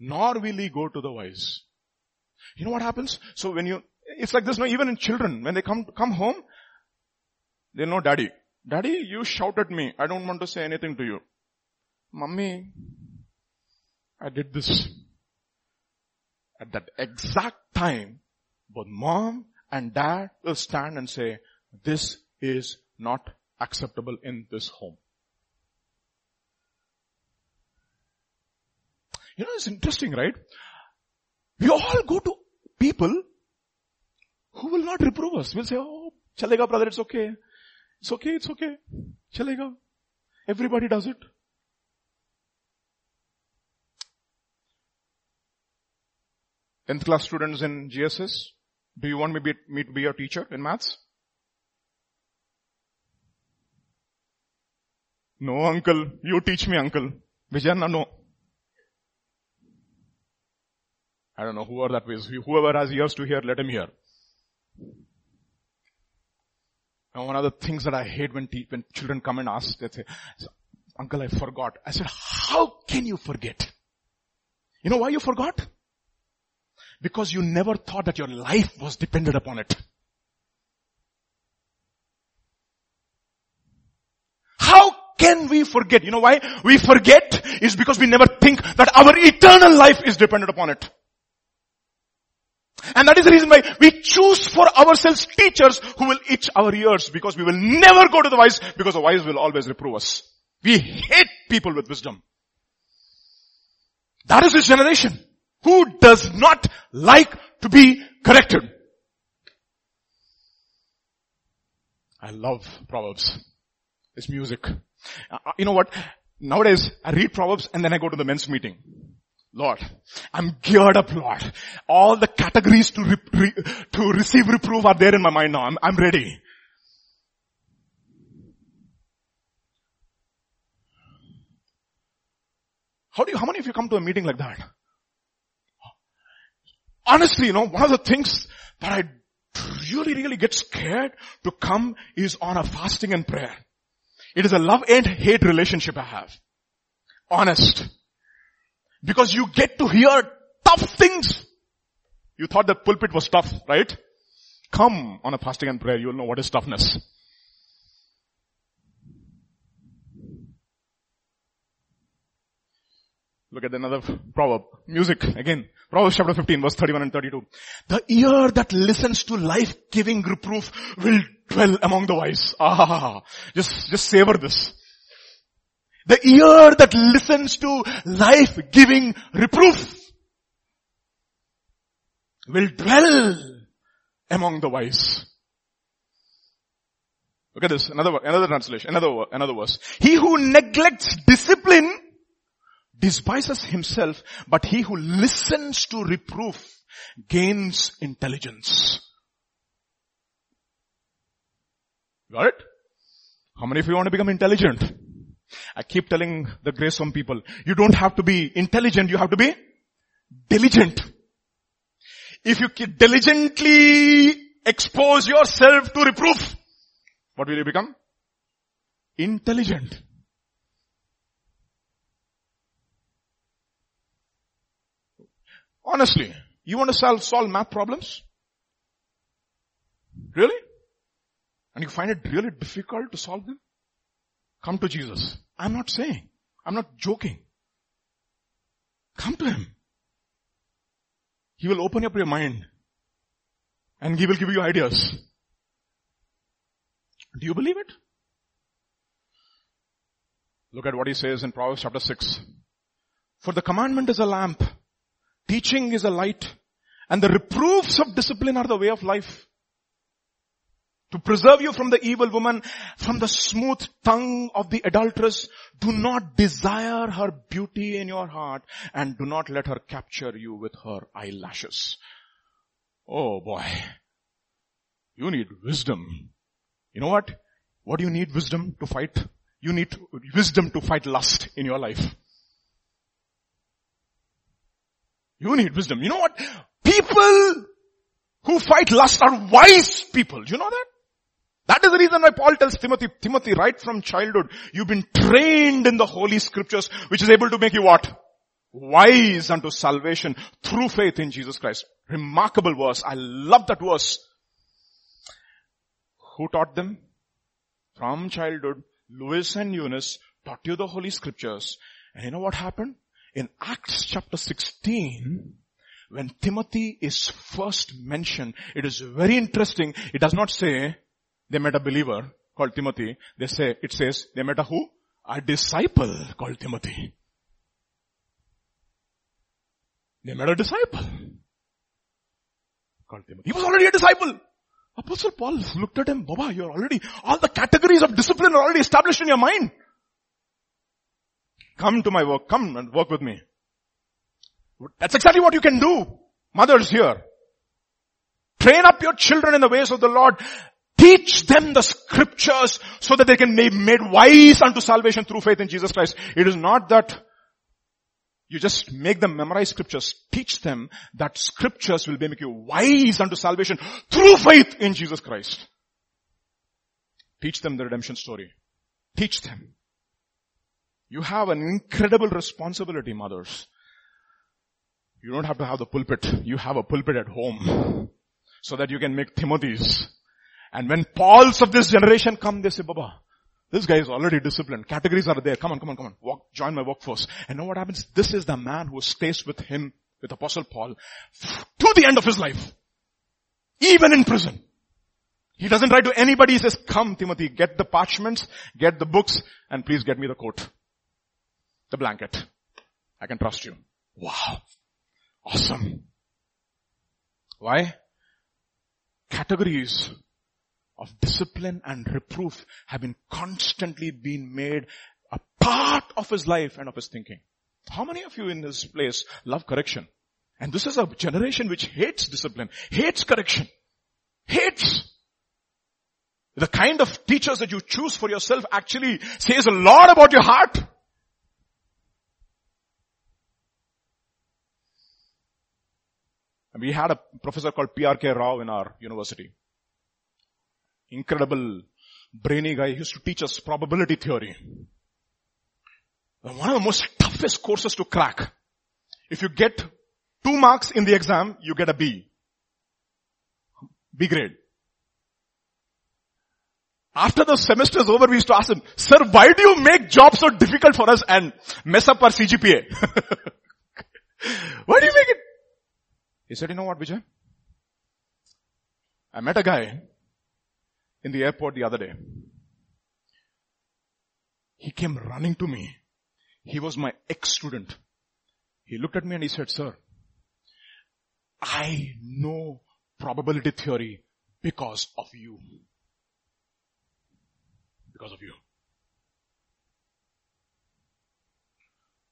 Nor will he go to the wise. You know what happens? So when you, it's like this, no, even in children, when they come, come home, they know daddy. Daddy, you shout at me. I don't want to say anything to you. Mummy, I did this. At that exact time, both mom and dad will stand and say, this is not acceptable in this home. You know, it's interesting, right? We all go to people who will not reprove us. We'll say, oh, chalega brother, it's okay. It's okay, it's okay. Chalega. Everybody does it. 10th class students in GSS, do you want me, be, me to be your teacher in maths? No uncle, you teach me uncle. Vijayana, no. I don't know whoever that is. Whoever has ears to hear, let him hear. And one of the things that I hate when, te- when children come and ask, they say, uncle, I forgot. I said, how can you forget? You know why you forgot? Because you never thought that your life was dependent upon it. How can we forget? You know why? We forget is because we never think that our eternal life is dependent upon it. And that is the reason why we choose for ourselves teachers who will itch our ears because we will never go to the wise because the wise will always reprove us. We hate people with wisdom. That is this generation who does not like to be corrected. I love Proverbs. It's music. Uh, you know what? Nowadays, I read Proverbs and then I go to the men's meeting. Lord, I'm geared up, Lord. All the categories to, re- re- to receive reproof are there in my mind now. I'm, I'm ready. How do you, how many of you come to a meeting like that? Honestly, you know, one of the things that I really, really get scared to come is on a fasting and prayer. It is a love and hate relationship I have. Honest. Because you get to hear tough things. You thought the pulpit was tough, right? Come on a fasting and prayer, you'll know what is toughness. Look at another proverb. Music, again. Proverbs chapter 15 verse 31 and 32. The ear that listens to life-giving reproof will dwell among the wise. Ah, just, just savor this. The ear that listens to life-giving reproof will dwell among the wise. Look at this, another, another translation, another, another verse. He who neglects discipline despises himself, but he who listens to reproof gains intelligence. Got it? How many of you want to become intelligent? I keep telling the grace from people, you don't have to be intelligent, you have to be diligent. If you diligently expose yourself to reproof, what will you become? Intelligent. Honestly, you want to solve, solve math problems? Really? And you find it really difficult to solve them? Come to Jesus. I'm not saying. I'm not joking. Come to Him. He will open up your mind. And He will give you ideas. Do you believe it? Look at what He says in Proverbs chapter 6. For the commandment is a lamp. Teaching is a light. And the reproofs of discipline are the way of life to preserve you from the evil woman, from the smooth tongue of the adulteress. Do not desire her beauty in your heart and do not let her capture you with her eyelashes. Oh boy. You need wisdom. You know what? What do you need wisdom to fight? You need wisdom to fight lust in your life. You need wisdom. You know what? People who fight lust are wise people. Do you know that? That is the reason why Paul tells Timothy, Timothy, right from childhood, you've been trained in the holy scriptures, which is able to make you what? wise unto salvation through faith in Jesus Christ. Remarkable verse. I love that verse. Who taught them? From childhood, Lois and Eunice taught you the Holy Scriptures. And you know what happened? In Acts chapter 16, when Timothy is first mentioned, it is very interesting. It does not say they met a believer called Timothy. They say, it says they met a who? A disciple called Timothy. They met a disciple called Timothy. He was already a disciple. Apostle Paul looked at him, Baba, you're already, all the categories of discipline are already established in your mind. Come to my work, come and work with me. That's exactly what you can do. Mothers here. Train up your children in the ways of the Lord. Teach them the scriptures so that they can be made wise unto salvation through faith in Jesus Christ. It is not that you just make them memorize scriptures. Teach them that scriptures will make you wise unto salvation through faith in Jesus Christ. Teach them the redemption story. Teach them. You have an incredible responsibility, mothers. You don't have to have the pulpit. You have a pulpit at home so that you can make Timothy's. And when Pauls of this generation come, they say, Baba, this guy is already disciplined. Categories are there. Come on, come on, come on. Walk, join my workforce. And know what happens? This is the man who stays with him, with Apostle Paul, to the end of his life. Even in prison. He doesn't write to anybody. He says, come Timothy, get the parchments, get the books, and please get me the coat. The blanket. I can trust you. Wow. Awesome. Why? Categories of discipline and reproof have been constantly being made a part of his life and of his thinking. How many of you in this place love correction? And this is a generation which hates discipline, hates correction, hates. The kind of teachers that you choose for yourself actually says a lot about your heart. And we had a professor called P.R.K. Rao in our university. Incredible, brainy guy. He used to teach us probability theory. One of the most toughest courses to crack. If you get two marks in the exam, you get a B. B grade. After the semester is over, we used to ask him, sir, why do you make jobs so difficult for us and mess up our CGPA? why do you make it he said, you know what, Vijay? I met a guy in the airport the other day. He came running to me. He was my ex-student. He looked at me and he said, sir, I know probability theory because of you. Because of you.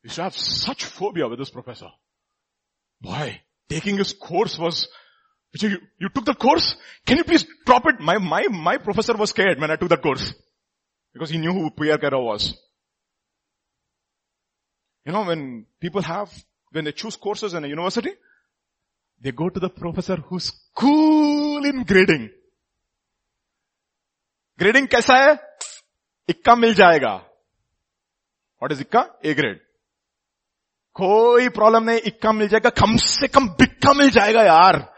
Used to have such phobia with this professor. Why? taking his course was, you, you took the course? Can you please drop it? My, my, my professor was scared when I took that course. Because he knew who Pierre Carro was. You know, when people have, when they choose courses in a university, they go to the professor who's cool in grading. Grading कैसा है? इक्का मिल जाएगा. What is इक्का? A grade. कोई problem नहीं इक्का मिल जाएगा कम से कम बिक्का मिल जाएगा यार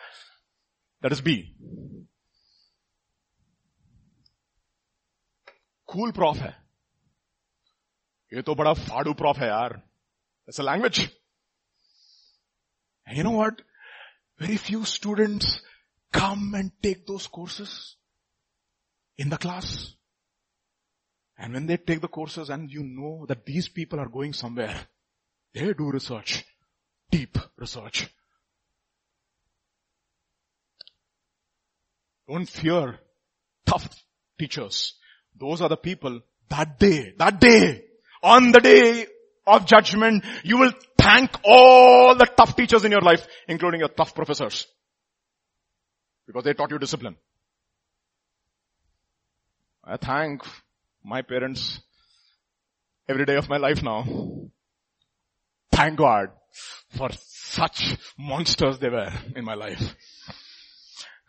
that is be cool prof है ये तो बड़ा फाड़ू प्रॉफ है यार it's a language you know what very few students come and take those courses in the class. And when they take the courses and you know that these people are going somewhere, they do research, deep research. Don't fear tough teachers. Those are the people that day, that day, on the day of judgment, you will thank all the tough teachers in your life, including your tough professors. Because they taught you discipline. I thank my parents every day of my life now. Thank God for such monsters they were in my life.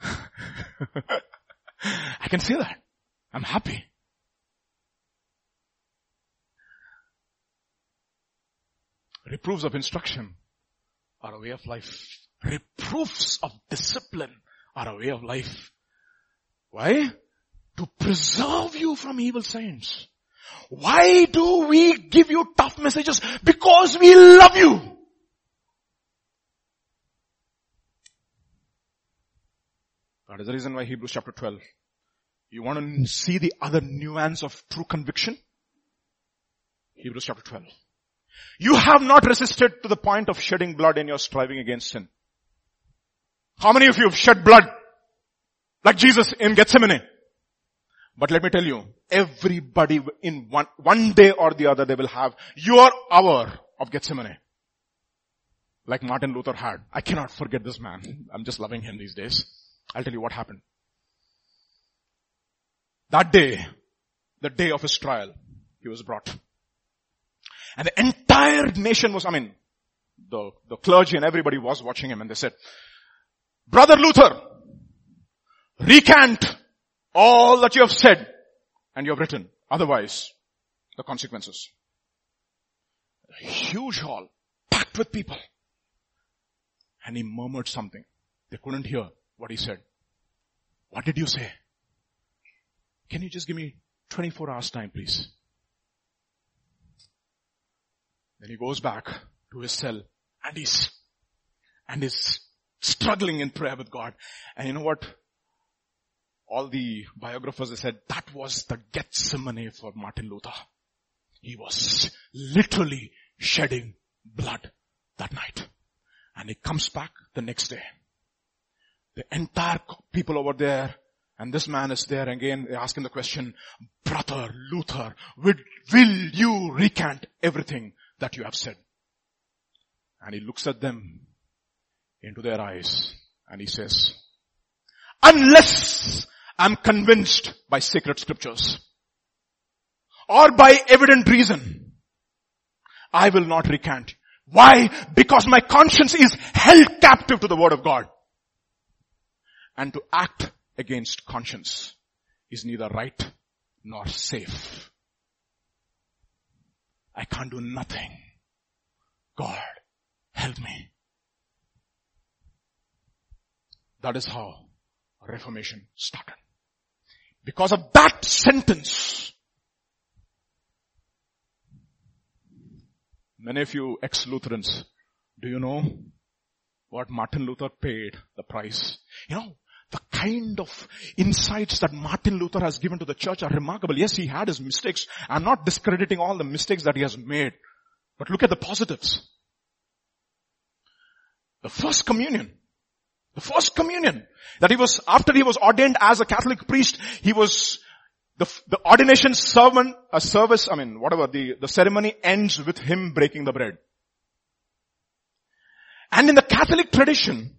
I can see that. I'm happy. Reproofs of instruction are a way of life. Reproofs of discipline are a way of life. Why? To preserve you from evil saints. Why do we give you tough messages? Because we love you. That is the reason why Hebrews chapter 12. You want to see the other nuance of true conviction? Hebrews chapter 12. You have not resisted to the point of shedding blood in your striving against sin. How many of you have shed blood? Like Jesus in Gethsemane. But let me tell you, everybody in one, one day or the other they will have your hour of Gethsemane. Like Martin Luther had. I cannot forget this man. I'm just loving him these days. I'll tell you what happened. That day, the day of his trial, he was brought. And the entire nation was, I mean, the, the clergy and everybody was watching him and they said, Brother Luther, recant all that you have said and you have written. Otherwise, the consequences. A huge hall, packed with people. And he murmured something. They couldn't hear what he said. What did you say? Can you just give me 24 hours time, please? Then he goes back to his cell and he's, and he's struggling in prayer with God. And you know what? All the biographers they said that was the Gethsemane for Martin Luther. He was literally shedding blood that night. And he comes back the next day. The entire people over there and this man is there again asking the question, brother Luther, will, will you recant everything that you have said? And he looks at them into their eyes and he says, unless I'm convinced by sacred scriptures or by evident reason, I will not recant. Why? Because my conscience is held captive to the word of God. And to act against conscience is neither right nor safe. I can't do nothing. God, help me. That is how Reformation started. Because of that sentence, many of you ex-Lutherans, do you know what Martin Luther paid the price? You know, the kind of insights that Martin Luther has given to the church are remarkable. Yes, he had his mistakes. I'm not discrediting all the mistakes that he has made. But look at the positives. The first communion. The first communion that he was, after he was ordained as a Catholic priest, he was, the, the ordination sermon, a service, I mean, whatever, the, the ceremony ends with him breaking the bread. And in the Catholic tradition,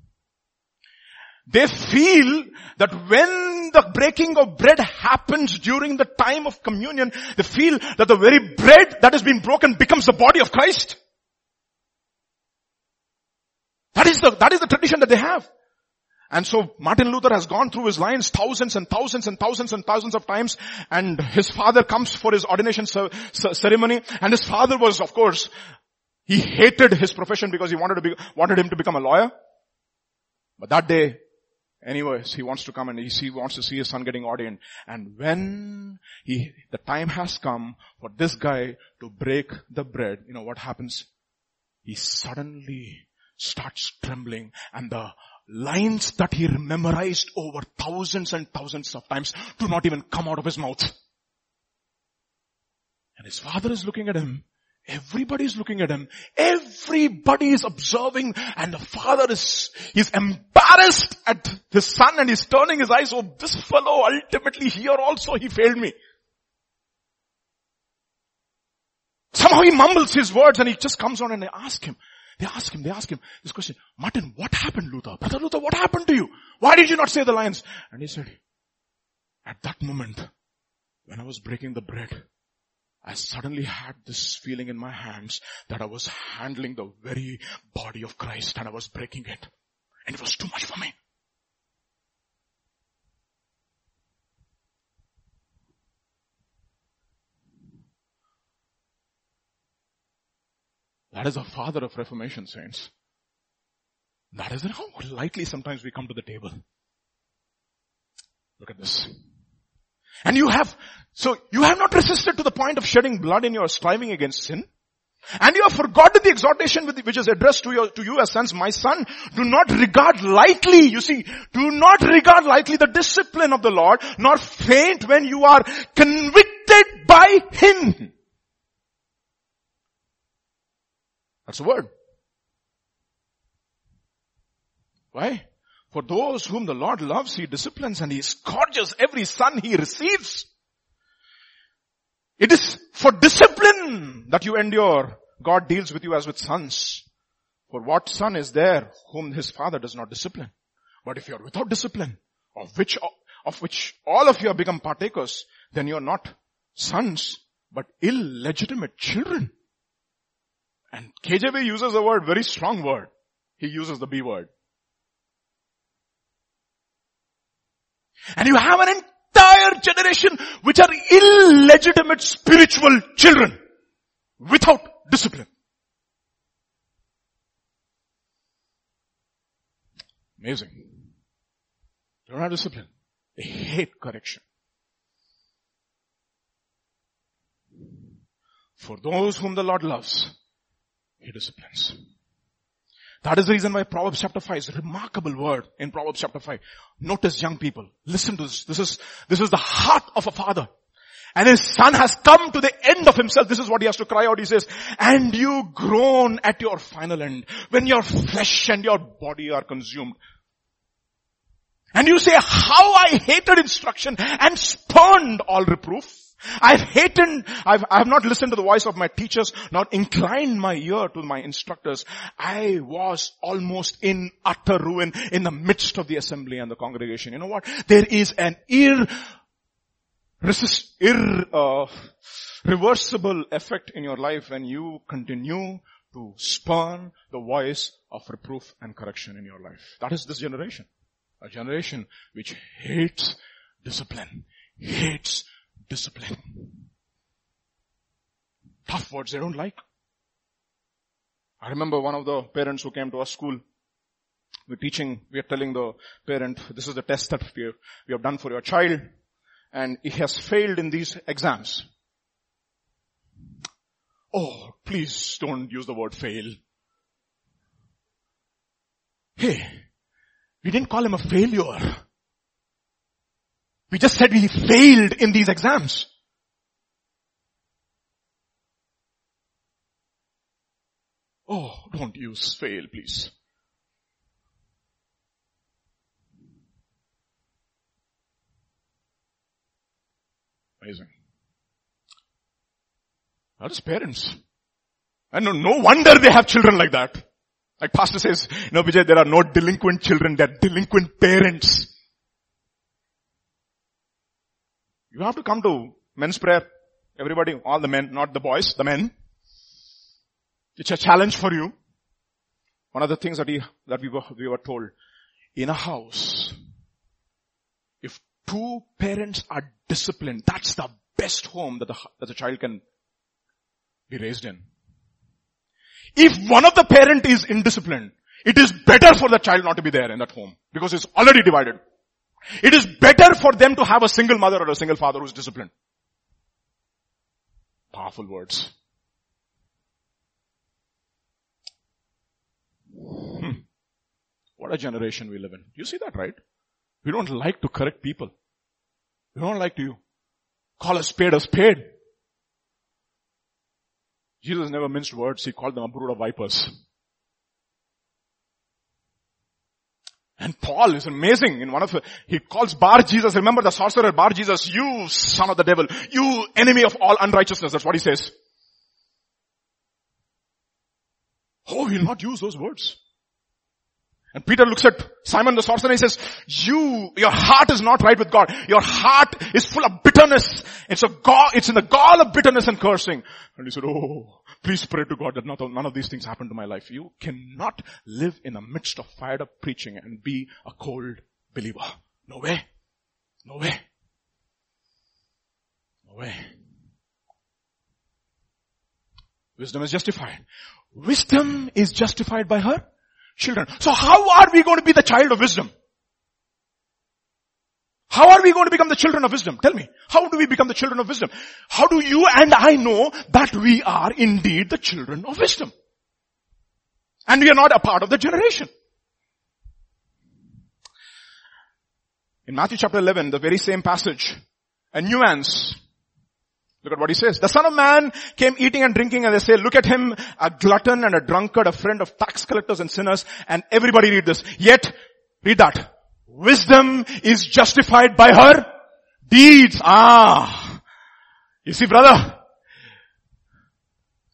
they feel that when the breaking of bread happens during the time of communion, they feel that the very bread that has been broken becomes the body of Christ. That is the, that is the tradition that they have. And so Martin Luther has gone through his lines thousands and thousands and thousands and thousands of times and his father comes for his ordination ceremony and his father was of course, he hated his profession because he wanted to be, wanted him to become a lawyer. But that day, Anyways, he wants to come and he, wants to see his son getting ordained. And when he, the time has come for this guy to break the bread, you know what happens? He suddenly starts trembling and the lines that he memorized over thousands and thousands of times do not even come out of his mouth. And his father is looking at him Everybody's looking at him. Everybody is observing and the father is, he's embarrassed at his son and he's turning his eyes, oh this fellow ultimately here also he failed me. Somehow he mumbles his words and he just comes on and they ask him, they ask him, they ask him this question, Martin, what happened Luther? Brother Luther, what happened to you? Why did you not say the lines? And he said, at that moment, when I was breaking the bread, I suddenly had this feeling in my hands that I was handling the very body of Christ and I was breaking it. And it was too much for me. That is the father of Reformation saints. That is how lightly sometimes we come to the table. Look at this. And you have, so you have not resisted to the point of shedding blood in your striving against sin. And you have forgotten the exhortation which is addressed to, your, to you as sons. My son, do not regard lightly, you see, do not regard lightly the discipline of the Lord, nor faint when you are convicted by Him. That's the word. Why? For those whom the Lord loves, He disciplines and He scourges every son He receives. It is for discipline that you endure. God deals with you as with sons. For what son is there whom his father does not discipline? But if you are without discipline, of which, of which all of you have become partakers, then you are not sons, but illegitimate children. And KJV uses a word, very strong word. He uses the B word. And you have an entire generation which are illegitimate spiritual children without discipline. Amazing. They don't have discipline. They hate correction. For those whom the Lord loves, He disciplines. That is the reason why Proverbs chapter 5 is a remarkable word in Proverbs chapter 5. Notice young people, listen to this. This is, this is the heart of a father. And his son has come to the end of himself. This is what he has to cry out. He says, and you groan at your final end when your flesh and your body are consumed. And you say, how I hated instruction and spurned all reproof. I've hated, I've, I have not listened to the voice of my teachers, not inclined my ear to my instructors. I was almost in utter ruin in the midst of the assembly and the congregation. You know what? There is an ir, resist, ir, uh, reversible effect in your life when you continue to spurn the voice of reproof and correction in your life. That is this generation. A generation which hates discipline, hates discipline. Tough words they don't like. I remember one of the parents who came to our school. We're teaching, we're telling the parent, this is the test that we have, we have done for your child and he has failed in these exams. Oh, please don't use the word fail. Hey, we didn't call him a failure. We just said we failed in these exams. Oh, don't use fail, please. Amazing. That is parents. And no, no wonder they have children like that. Like pastor says, no Vijay, there are no delinquent children, there are delinquent parents. You have to come to men's prayer. Everybody, all the men, not the boys, the men. It's a challenge for you. One of the things that, that we, were, we were told, in a house, if two parents are disciplined, that's the best home that the, that the child can be raised in. If one of the parent is indisciplined, it is better for the child not to be there in that home because it's already divided. It is better for them to have a single mother or a single father who's disciplined. Powerful words. Hmm. What a generation we live in. You see that, right? We don't like to correct people. We don't like to call a spade a spade. Jesus never minced words. He called them a brood of vipers. And Paul is amazing in one of, he calls Bar Jesus, remember the sorcerer Bar Jesus, you son of the devil, you enemy of all unrighteousness, that's what he says. Oh, he'll not use those words. And Peter looks at Simon the sorcerer and he says, you, your heart is not right with God. Your heart is full of bitterness. It's a gall, it's in the gall of bitterness and cursing. And he said, oh, please pray to God that none of these things happen to my life. You cannot live in the midst of fired up preaching and be a cold believer. No way. No way. No way. Wisdom is justified wisdom is justified by her children. So how are we going to be the child of wisdom? How are we going to become the children of wisdom? Tell me. How do we become the children of wisdom? How do you and I know that we are indeed the children of wisdom? And we are not a part of the generation. In Matthew chapter 11, the very same passage, a nuance. Look at what he says. The son of man came eating and drinking and they say, look at him, a glutton and a drunkard, a friend of tax collectors and sinners, and everybody read this. Yet, read that. Wisdom is justified by her deeds. Ah. You see brother,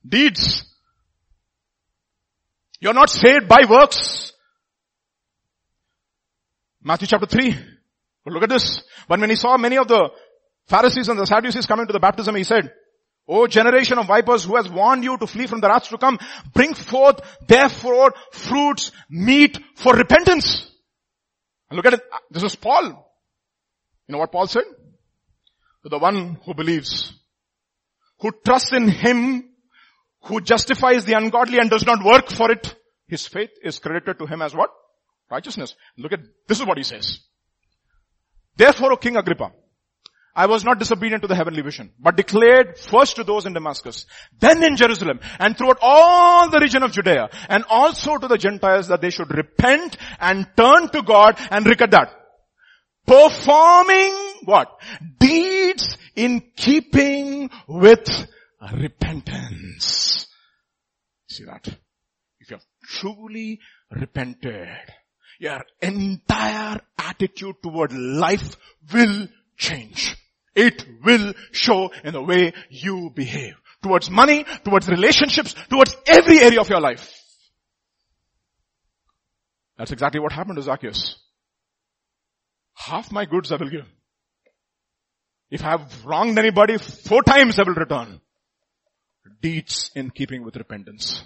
deeds. You're not saved by works. Matthew chapter 3. But look at this. But when he saw many of the Pharisees and the Sadducees coming to the baptism, he said, O generation of vipers who has warned you to flee from the wrath to come, bring forth therefore fruits meet for repentance. And look at it. This is Paul. You know what Paul said? To the one who believes, who trusts in him who justifies the ungodly and does not work for it, his faith is credited to him as what? Righteousness. Look at, this is what he says. Therefore, O King Agrippa, I was not disobedient to the heavenly vision, but declared first to those in Damascus, then in Jerusalem, and throughout all the region of Judea, and also to the Gentiles that they should repent and turn to God, and look at that. Performing what? Deeds in keeping with repentance. See that? If you have truly repented, your entire attitude toward life will change. It will show in the way you behave. Towards money, towards relationships, towards every area of your life. That's exactly what happened to Zacchaeus. Half my goods I will give. If I have wronged anybody, four times I will return deeds in keeping with repentance.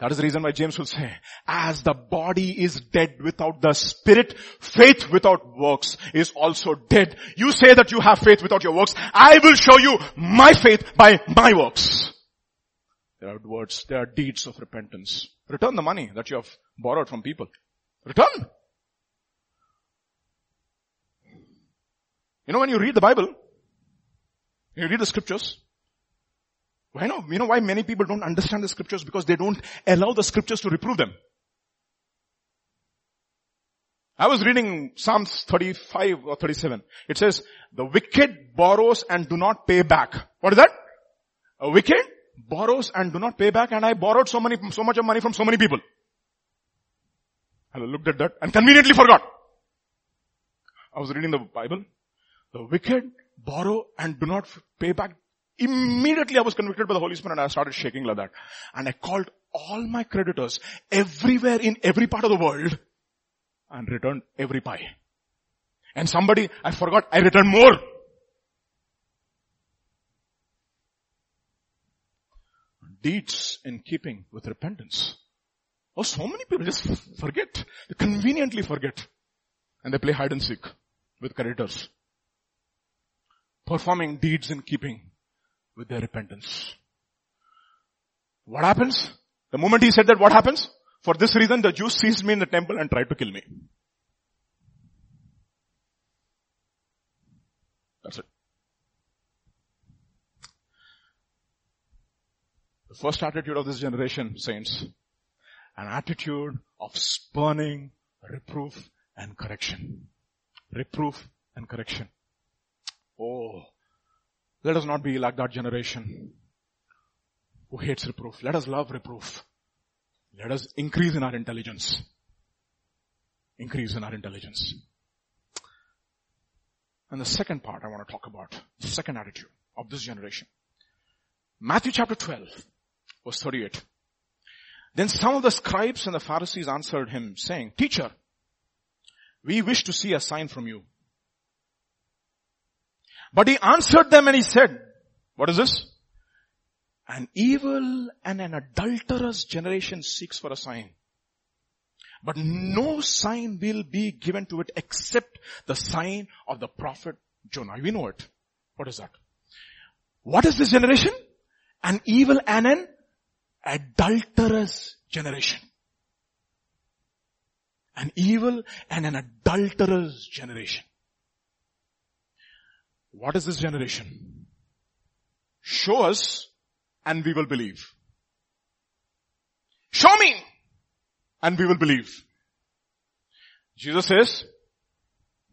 That is the reason why James will say, as the body is dead without the spirit, faith without works is also dead. You say that you have faith without your works. I will show you my faith by my works. There are words, there are deeds of repentance. Return the money that you have borrowed from people. Return. You know when you read the Bible, you read the scriptures, why know, you know why many people don't understand the scriptures? Because they don't allow the scriptures to reprove them. I was reading Psalms 35 or 37. It says, the wicked borrows and do not pay back. What is that? A wicked borrows and do not pay back and I borrowed so many, so much of money from so many people. I looked at that and conveniently forgot. I was reading the Bible. The wicked borrow and do not pay back Immediately I was convicted by the Holy Spirit and I started shaking like that. And I called all my creditors everywhere in every part of the world and returned every pie. And somebody, I forgot, I returned more. Deeds in keeping with repentance. Oh, so many people just forget. They conveniently forget. And they play hide and seek with creditors. Performing deeds in keeping with their repentance. What happens? The moment he said that, what happens? For this reason, the Jews seized me in the temple and tried to kill me. That's it. The first attitude of this generation, saints, an attitude of spurning reproof and correction. Reproof and correction. Oh, let us not be like that generation who hates reproof. Let us love reproof. Let us increase in our intelligence. Increase in our intelligence. And the second part I want to talk about, the second attitude of this generation. Matthew chapter 12, verse 38. Then some of the scribes and the Pharisees answered him saying, Teacher, we wish to see a sign from you. But he answered them and he said, what is this? An evil and an adulterous generation seeks for a sign. But no sign will be given to it except the sign of the prophet Jonah. We know it. What is that? What is this generation? An evil and an adulterous generation. An evil and an adulterous generation. What is this generation? Show us and we will believe. Show me and we will believe. Jesus says,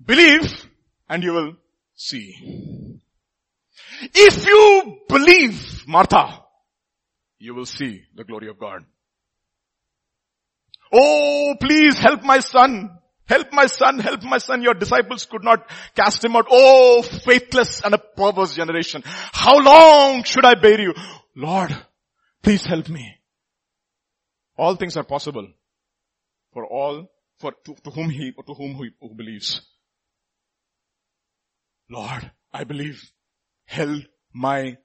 believe and you will see. If you believe, Martha, you will see the glory of God. Oh, please help my son. Help my son, help my son. Your disciples could not cast him out. Oh, faithless and a perverse generation. How long should I bear you? Lord, please help me. All things are possible for all, for to, to whom he, to whom he who believes. Lord, I believe. Help my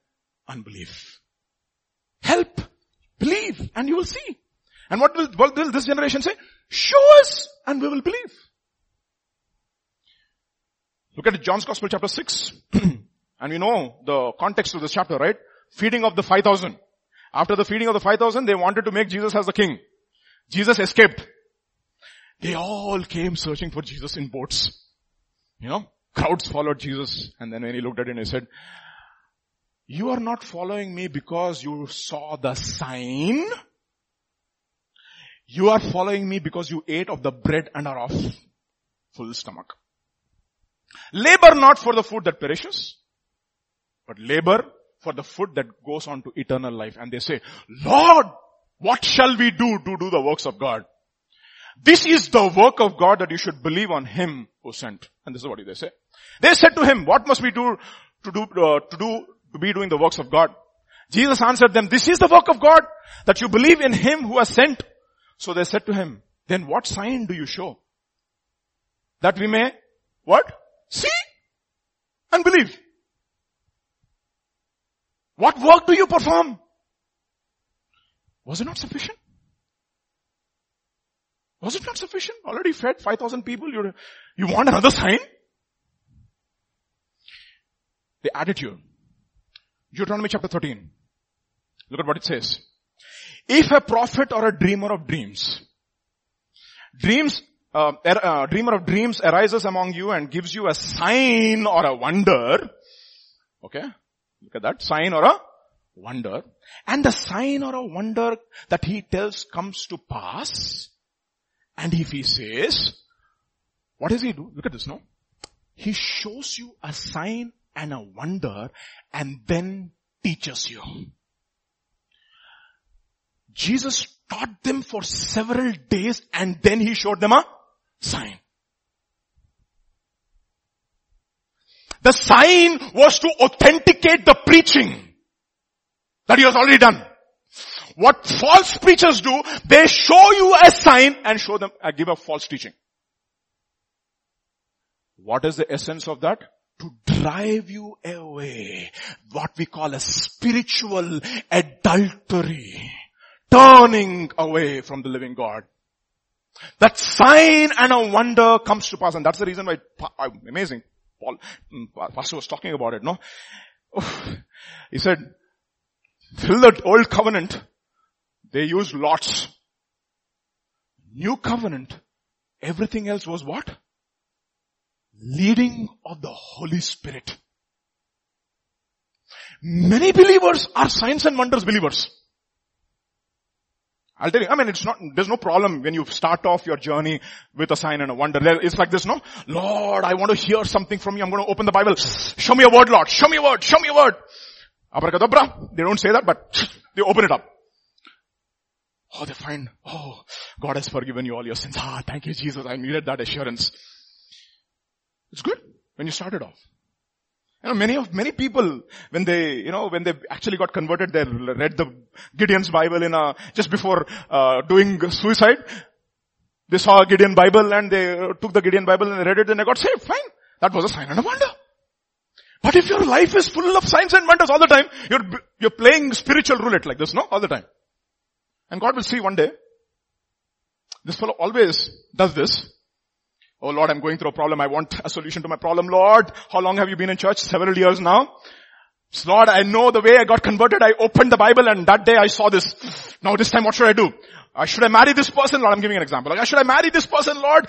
unbelief. Help. Believe and you will see. And what will, what will this generation say? Show us and we will believe. Look at John's Gospel chapter 6. and we know the context of this chapter, right? Feeding of the 5,000. After the feeding of the 5,000, they wanted to make Jesus as the king. Jesus escaped. They all came searching for Jesus in boats. You know, crowds followed Jesus and then when he looked at it he said, you are not following me because you saw the sign. You are following me because you ate of the bread and are of full stomach. Labor not for the food that perishes, but labor for the food that goes on to eternal life. And they say, Lord, what shall we do to do the works of God? This is the work of God that you should believe on Him who sent. And this is what they say. They said to Him, what must we do to do, uh, to do, to be doing the works of God? Jesus answered them, this is the work of God, that you believe in Him who has sent. So they said to Him, then what sign do you show? That we may, what? See and believe. What work do you perform? Was it not sufficient? Was it not sufficient? Already fed 5,000 people. You, you want another sign? The attitude. Deuteronomy chapter 13. Look at what it says. If a prophet or a dreamer of dreams, dreams, uh, er, uh, dreamer of dreams arises among you and gives you a sign or a wonder, okay, Look at that. Sign or a wonder. And the sign or a wonder that he tells comes to pass. And if he says, what does he do? Look at this, no? He shows you a sign and a wonder and then teaches you. Jesus taught them for several days and then he showed them a sign. The sign was to authenticate the preaching that he has already done. What false preachers do, they show you a sign and show them, uh, give a false teaching. What is the essence of that? To drive you away. What we call a spiritual adultery. Turning away from the living God. That sign and a wonder comes to pass and that's the reason why, amazing. Paul, mm, pastor was talking about it, no? He said, till the old covenant, they used lots. New covenant, everything else was what? Leading of the Holy Spirit. Many believers are signs and wonders believers. I'll tell you, I mean, it's not, there's no problem when you start off your journey with a sign and a wonder. It's like this, no? Lord, I want to hear something from you. I'm going to open the Bible. Show me a word, Lord. Show me a word. Show me a word. Abracadabra. They don't say that, but they open it up. Oh, they find, oh, God has forgiven you all your sins. Ah, thank you, Jesus. I needed that assurance. It's good when you started off. You know, many of, many people, when they, you know, when they actually got converted, they read the Gideon's Bible in a, just before, uh, doing suicide. They saw a Gideon Bible and they took the Gideon Bible and they read it and they got saved. Fine. That was a sign and a wonder. But if your life is full of signs and wonders all the time, you're, you're playing spiritual roulette like this, no? All the time. And God will see one day, this fellow always does this. Oh Lord, I'm going through a problem. I want a solution to my problem. Lord, how long have you been in church? Several years now. Lord, I know the way I got converted. I opened the Bible and that day I saw this. Now this time what should I do? Uh, should I marry this person? Lord, I'm giving an example. Like, should I marry this person, Lord?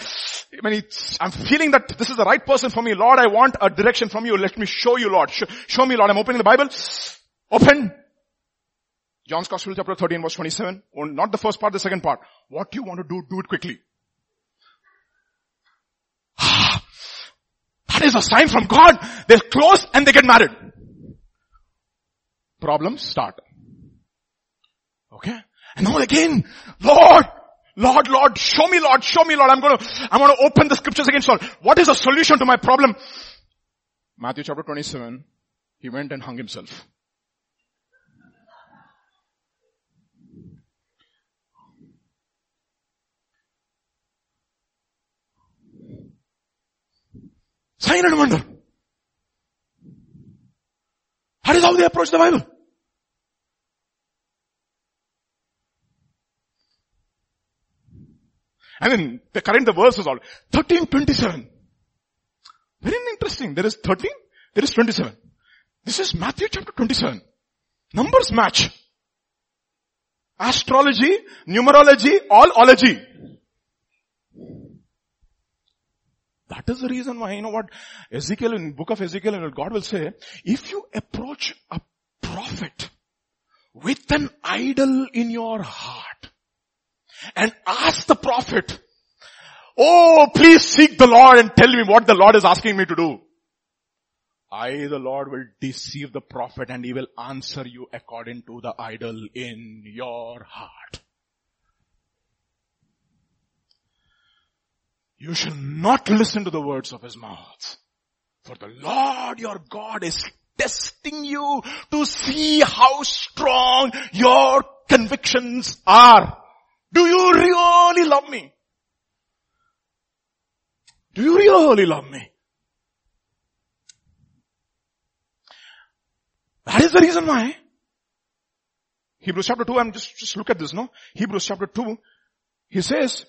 I mean, I'm feeling that this is the right person for me. Lord, I want a direction from you. Let me show you, Lord. Show, show me, Lord. I'm opening the Bible. Open. John's Gospel chapter 13 verse 27. Not the first part, the second part. What do you want to do? Do it quickly. That is a sign from God. They're close and they get married. Problems start. Okay? And now again, Lord, Lord, Lord, show me Lord, show me Lord. I'm gonna, I'm gonna open the scriptures again. Lord. What is the solution to my problem? Matthew chapter 27, he went and hung himself. Sign and wonder. That is how they approach the Bible. I mean, the current the verse is all 1327. Very interesting. There is 13, there is 27. This is Matthew chapter 27. Numbers match. Astrology, numerology, all ology. That is the reason why, you know what, Ezekiel in book of Ezekiel, God will say, if you approach a prophet with an idol in your heart and ask the prophet, oh, please seek the Lord and tell me what the Lord is asking me to do. I, the Lord, will deceive the prophet and he will answer you according to the idol in your heart. You shall not listen to the words of his mouth. For the Lord your God is testing you to see how strong your convictions are. Do you really love me? Do you really love me? That is the reason why Hebrews chapter 2, I'm just, just look at this, no? Hebrews chapter 2, he says,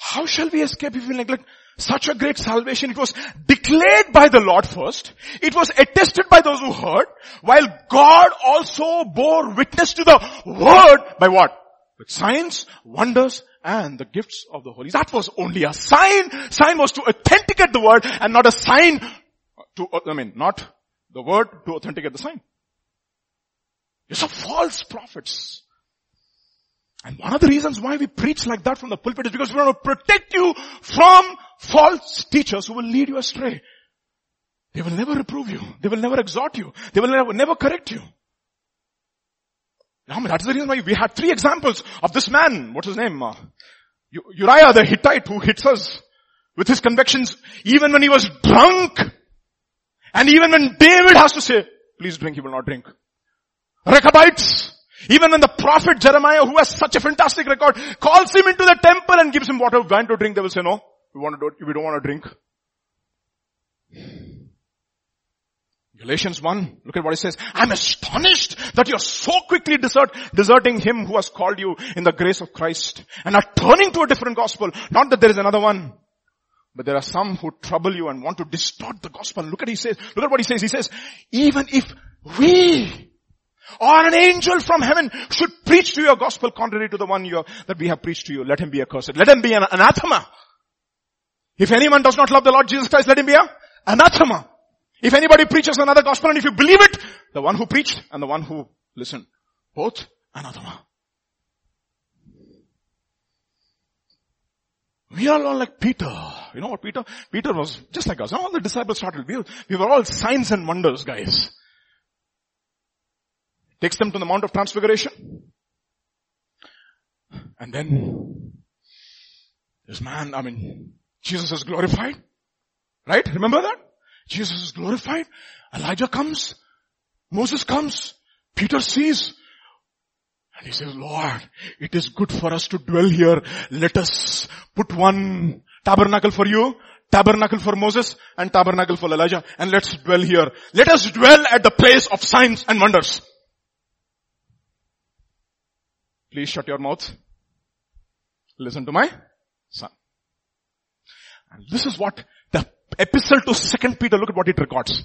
how shall we escape if we neglect such a great salvation? It was declared by the Lord first. It was attested by those who heard, while God also bore witness to the word by what? With signs, wonders, and the gifts of the Holy. That was only a sign. Sign was to authenticate the word and not a sign to, I mean, not the word to authenticate the sign. These are false prophets. And one of the reasons why we preach like that from the pulpit is because we want to protect you from false teachers who will lead you astray. They will never reprove you. They will never exhort you. They will never, never correct you. That's the reason why we had three examples of this man. What's his name? Uh, Uriah the Hittite who hits us with his convictions even when he was drunk. And even when David has to say, please drink, he will not drink. Rechabites, even when the prophet Jeremiah, who has such a fantastic record, calls him into the temple and gives him water, wine to drink, they will say, no, we want to do, we don't want to drink. Galatians 1, look at what it says. I'm astonished that you're so quickly desert, deserting him who has called you in the grace of Christ and are turning to a different gospel. Not that there is another one. But there are some who trouble you and want to distort the gospel. Look at he says, look at what he says. He says, even if we or an angel from heaven should preach to you a gospel contrary to the one you that we have preached to you. Let him be accursed. Let him be an anathema. If anyone does not love the Lord Jesus Christ, let him be a anathema. If anybody preaches another gospel and if you believe it, the one who preached and the one who listened, both anathema. We are all like Peter. You know what Peter? Peter was just like us. All the disciples started. We, we were all signs and wonders guys takes them to the Mount of Transfiguration. And then this man, I mean, Jesus is glorified. Right? Remember that? Jesus is glorified. Elijah comes. Moses comes. Peter sees. And he says, Lord, it is good for us to dwell here. Let us put one tabernacle for you, tabernacle for Moses, and tabernacle for Elijah. And let's dwell here. Let us dwell at the place of signs and wonders. Please shut your mouth. Listen to my son. And this is what the epistle to second Peter, look at what it records.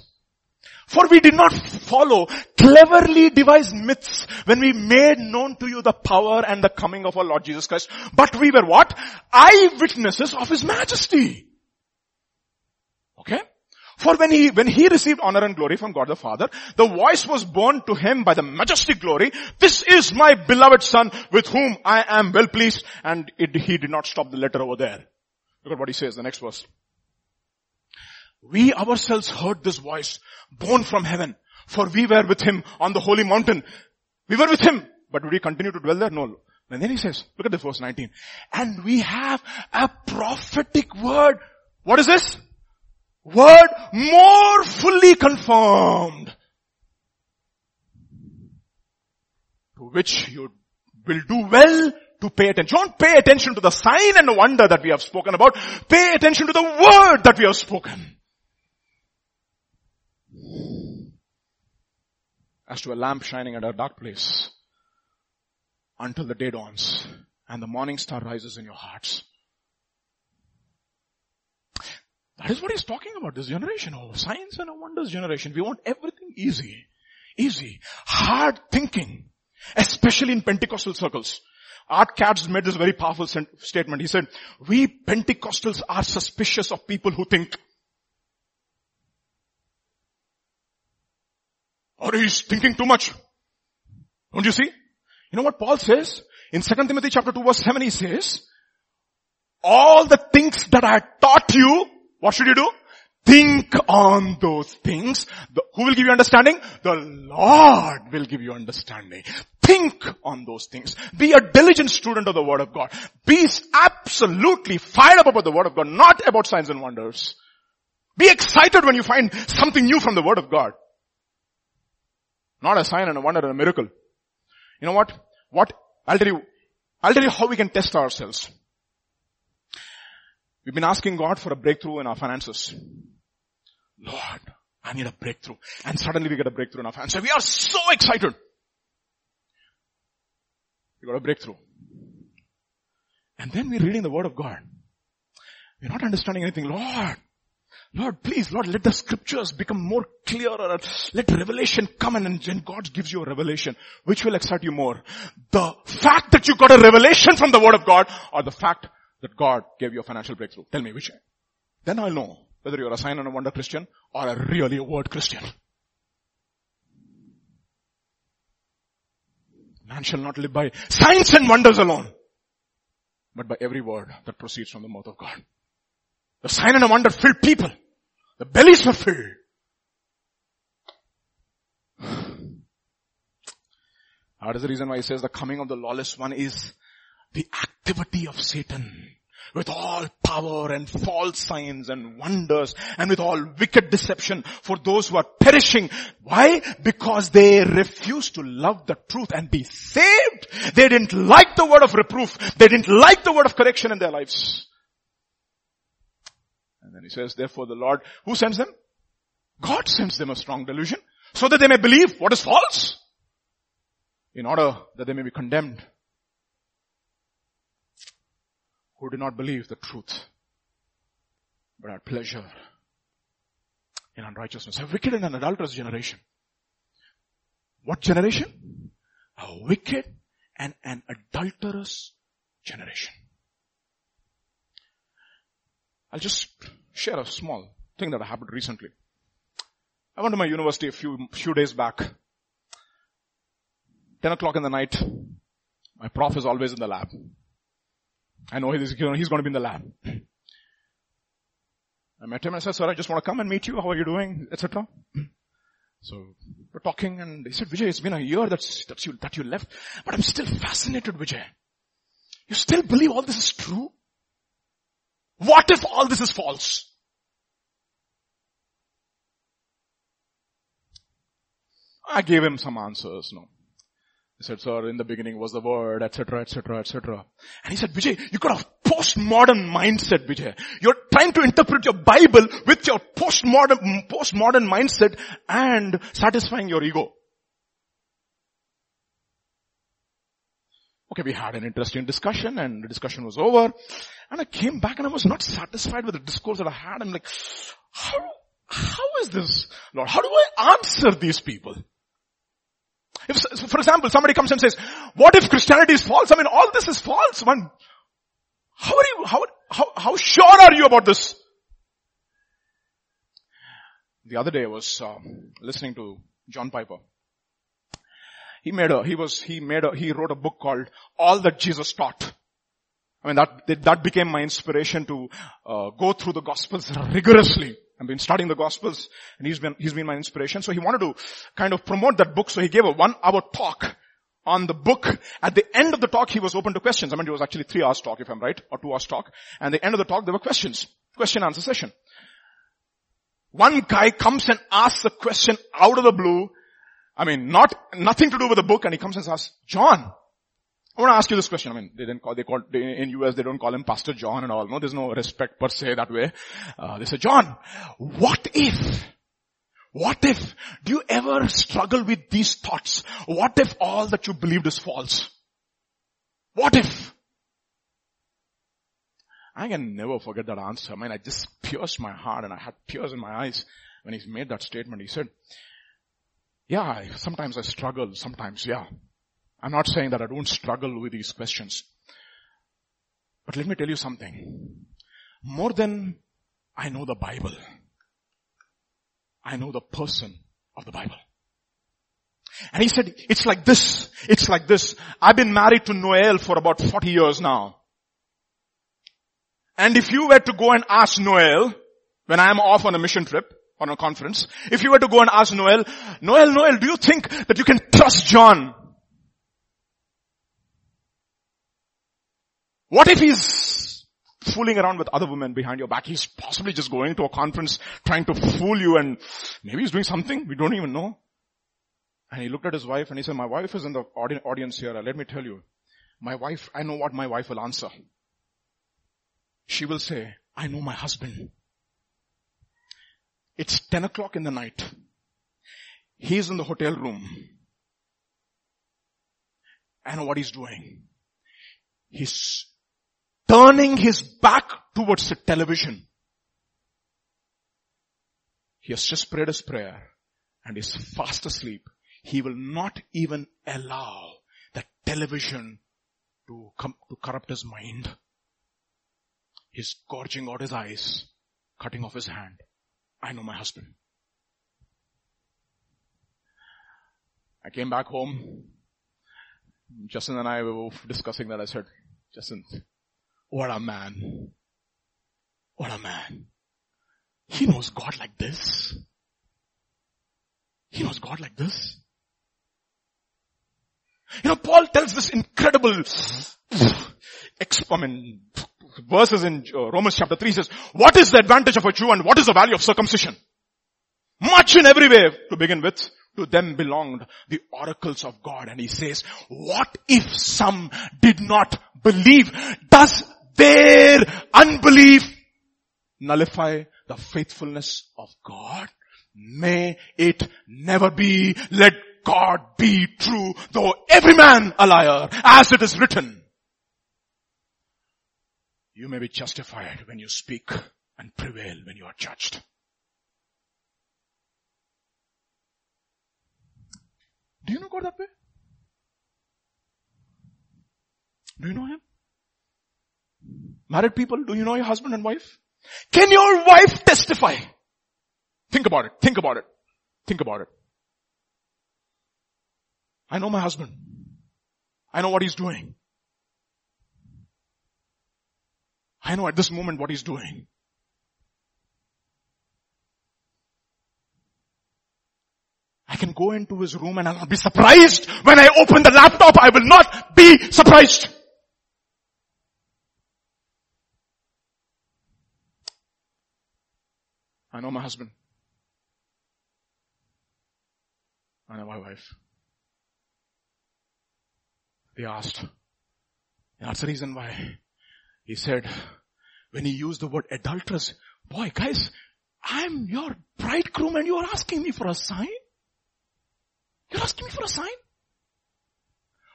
For we did not follow cleverly devised myths when we made known to you the power and the coming of our Lord Jesus Christ, but we were what? Eyewitnesses of His majesty. For when he, when he received honor and glory from God the Father, the voice was borne to him by the majestic glory, this is my beloved son with whom I am well pleased. And it, he did not stop the letter over there. Look at what he says, the next verse. We ourselves heard this voice born from heaven, for we were with him on the holy mountain. We were with him, but did we continue to dwell there? No. And then he says, look at this verse 19. And we have a prophetic word. What is this? Word more fully confirmed. To which you will do well to pay attention. Don't pay attention to the sign and wonder that we have spoken about. Pay attention to the word that we have spoken. as to a lamp shining at a dark place until the day dawns and the morning star rises in your hearts. That is what he's talking about, this generation. Oh, science and wonders generation. We want everything easy. Easy. Hard thinking. Especially in Pentecostal circles. Art Katz made this very powerful statement. He said, we Pentecostals are suspicious of people who think. Or he's thinking too much. Don't you see? You know what Paul says? In 2 Timothy chapter 2 verse 7 he says, all the things that I taught you, what should you do? Think on those things. The, who will give you understanding? The Lord will give you understanding. Think on those things. Be a diligent student of the Word of God. Be absolutely fired up about the Word of God, not about signs and wonders. Be excited when you find something new from the Word of God. Not a sign and a wonder and a miracle. You know what? What? I'll tell you, I'll tell you how we can test ourselves. We've been asking God for a breakthrough in our finances. Lord, I need a breakthrough. And suddenly we get a breakthrough in our finances. We are so excited. We got a breakthrough. And then we're reading the word of God. We're not understanding anything. Lord, Lord, please, Lord, let the scriptures become more clearer. Let revelation come and then God gives you a revelation. Which will excite you more? The fact that you got a revelation from the word of God or the fact that God gave you a financial breakthrough? Tell me which. Then I'll know whether you're a sign and a wonder Christian or a really a word Christian. Man shall not live by signs and wonders alone, but by every word that proceeds from the mouth of God. The sign and a wonder filled people. The bellies were filled. That is the reason why he says the coming of the lawless one is the activity of Satan with all power and false signs and wonders and with all wicked deception for those who are perishing. Why? Because they refuse to love the truth and be saved. They didn't like the word of reproof. They didn't like the word of correction in their lives. And then he says, therefore the Lord, who sends them? God sends them a strong delusion so that they may believe what is false in order that they may be condemned who do not believe the truth but had pleasure in unrighteousness. A wicked and an adulterous generation. What generation? A wicked and an adulterous generation. I'll just share a small thing that happened recently. I went to my university a few, few days back. 10 o'clock in the night. My prof is always in the lab. I know he's, he's going to be in the lab. I met him and I said, sir, I just want to come and meet you. How are you doing? Etc. So we're talking and he said, Vijay, it's been a year that's, that's you, that you left, but I'm still fascinated, Vijay. You still believe all this is true? What if all this is false? I gave him some answers, no. He said, sir, in the beginning was the word, etc., etc., etc. And he said, Vijay, you got a postmodern mindset, Vijay. You're trying to interpret your Bible with your postmodern, postmodern mindset and satisfying your ego. Okay, we had an interesting discussion and the discussion was over. And I came back and I was not satisfied with the discourse that I had. I'm like, how, how is this, Lord? How do I answer these people? If, for example, somebody comes and says, what if Christianity is false? I mean, all this is false. Man, how are you, how, how, how sure are you about this? The other day I was uh, listening to John Piper. He made a, he was, he made a, he wrote a book called All That Jesus Taught. I mean, that, that became my inspiration to uh, go through the Gospels rigorously. I've been studying the Gospels and he's been, he's been my inspiration. So he wanted to kind of promote that book. So he gave a one hour talk on the book. At the end of the talk, he was open to questions. I mean, it was actually three hours talk, if I'm right, or two hours talk. And the end of the talk, there were questions. Question answer session. One guy comes and asks a question out of the blue. I mean, not, nothing to do with the book and he comes and asks, John, I want to ask you this question. I mean, they didn't call, they call, in US they don't call him Pastor John and all. No, there's no respect per se that way. Uh, they say, John, what if, what if, do you ever struggle with these thoughts? What if all that you believed is false? What if? I can never forget that answer. I mean, I just pierced my heart and I had tears in my eyes when he made that statement. He said, yeah, sometimes I struggle, sometimes, yeah. I'm not saying that I don't struggle with these questions. But let me tell you something. More than I know the Bible, I know the person of the Bible. And he said, it's like this. It's like this. I've been married to Noel for about 40 years now. And if you were to go and ask Noel, when I am off on a mission trip, on a conference, if you were to go and ask Noel, Noel, Noel, do you think that you can trust John? What if he's fooling around with other women behind your back? He's possibly just going to a conference trying to fool you and maybe he's doing something we don't even know. And he looked at his wife and he said, my wife is in the audience here. Let me tell you, my wife, I know what my wife will answer. She will say, I know my husband. It's 10 o'clock in the night. He's in the hotel room. I know what he's doing. He's turning his back towards the television. He has just prayed his prayer and is fast asleep. He will not even allow the television to come to corrupt his mind. He's gorging out his eyes, cutting off his hand. I know my husband. I came back home. Justin and I were discussing that. I said, Justin, what a man. What a man. He knows God like this. He knows God like this. You know, Paul tells this incredible, mean, verses in uh, Romans chapter 3 says, what is the advantage of a Jew and what is the value of circumcision? Much in every way to begin with. To them belonged the oracles of God. And he says, what if some did not believe? Does their unbelief nullify the faithfulness of God? May it never be. Let God be true, though every man a liar, as it is written. You may be justified when you speak and prevail when you are judged. Do you know God that way? Do you know Him? Married people, do you know your husband and wife? Can your wife testify? Think about it. Think about it. Think about it. I know my husband. I know what he's doing. I know at this moment what he's doing. I can go into his room and I'll not be surprised. When I open the laptop, I will not be surprised. I know my husband. I know my wife. They asked. That's the reason why he said, when he used the word adulteress, boy guys, I'm your bridegroom and you are asking me for a sign? You're asking me for a sign?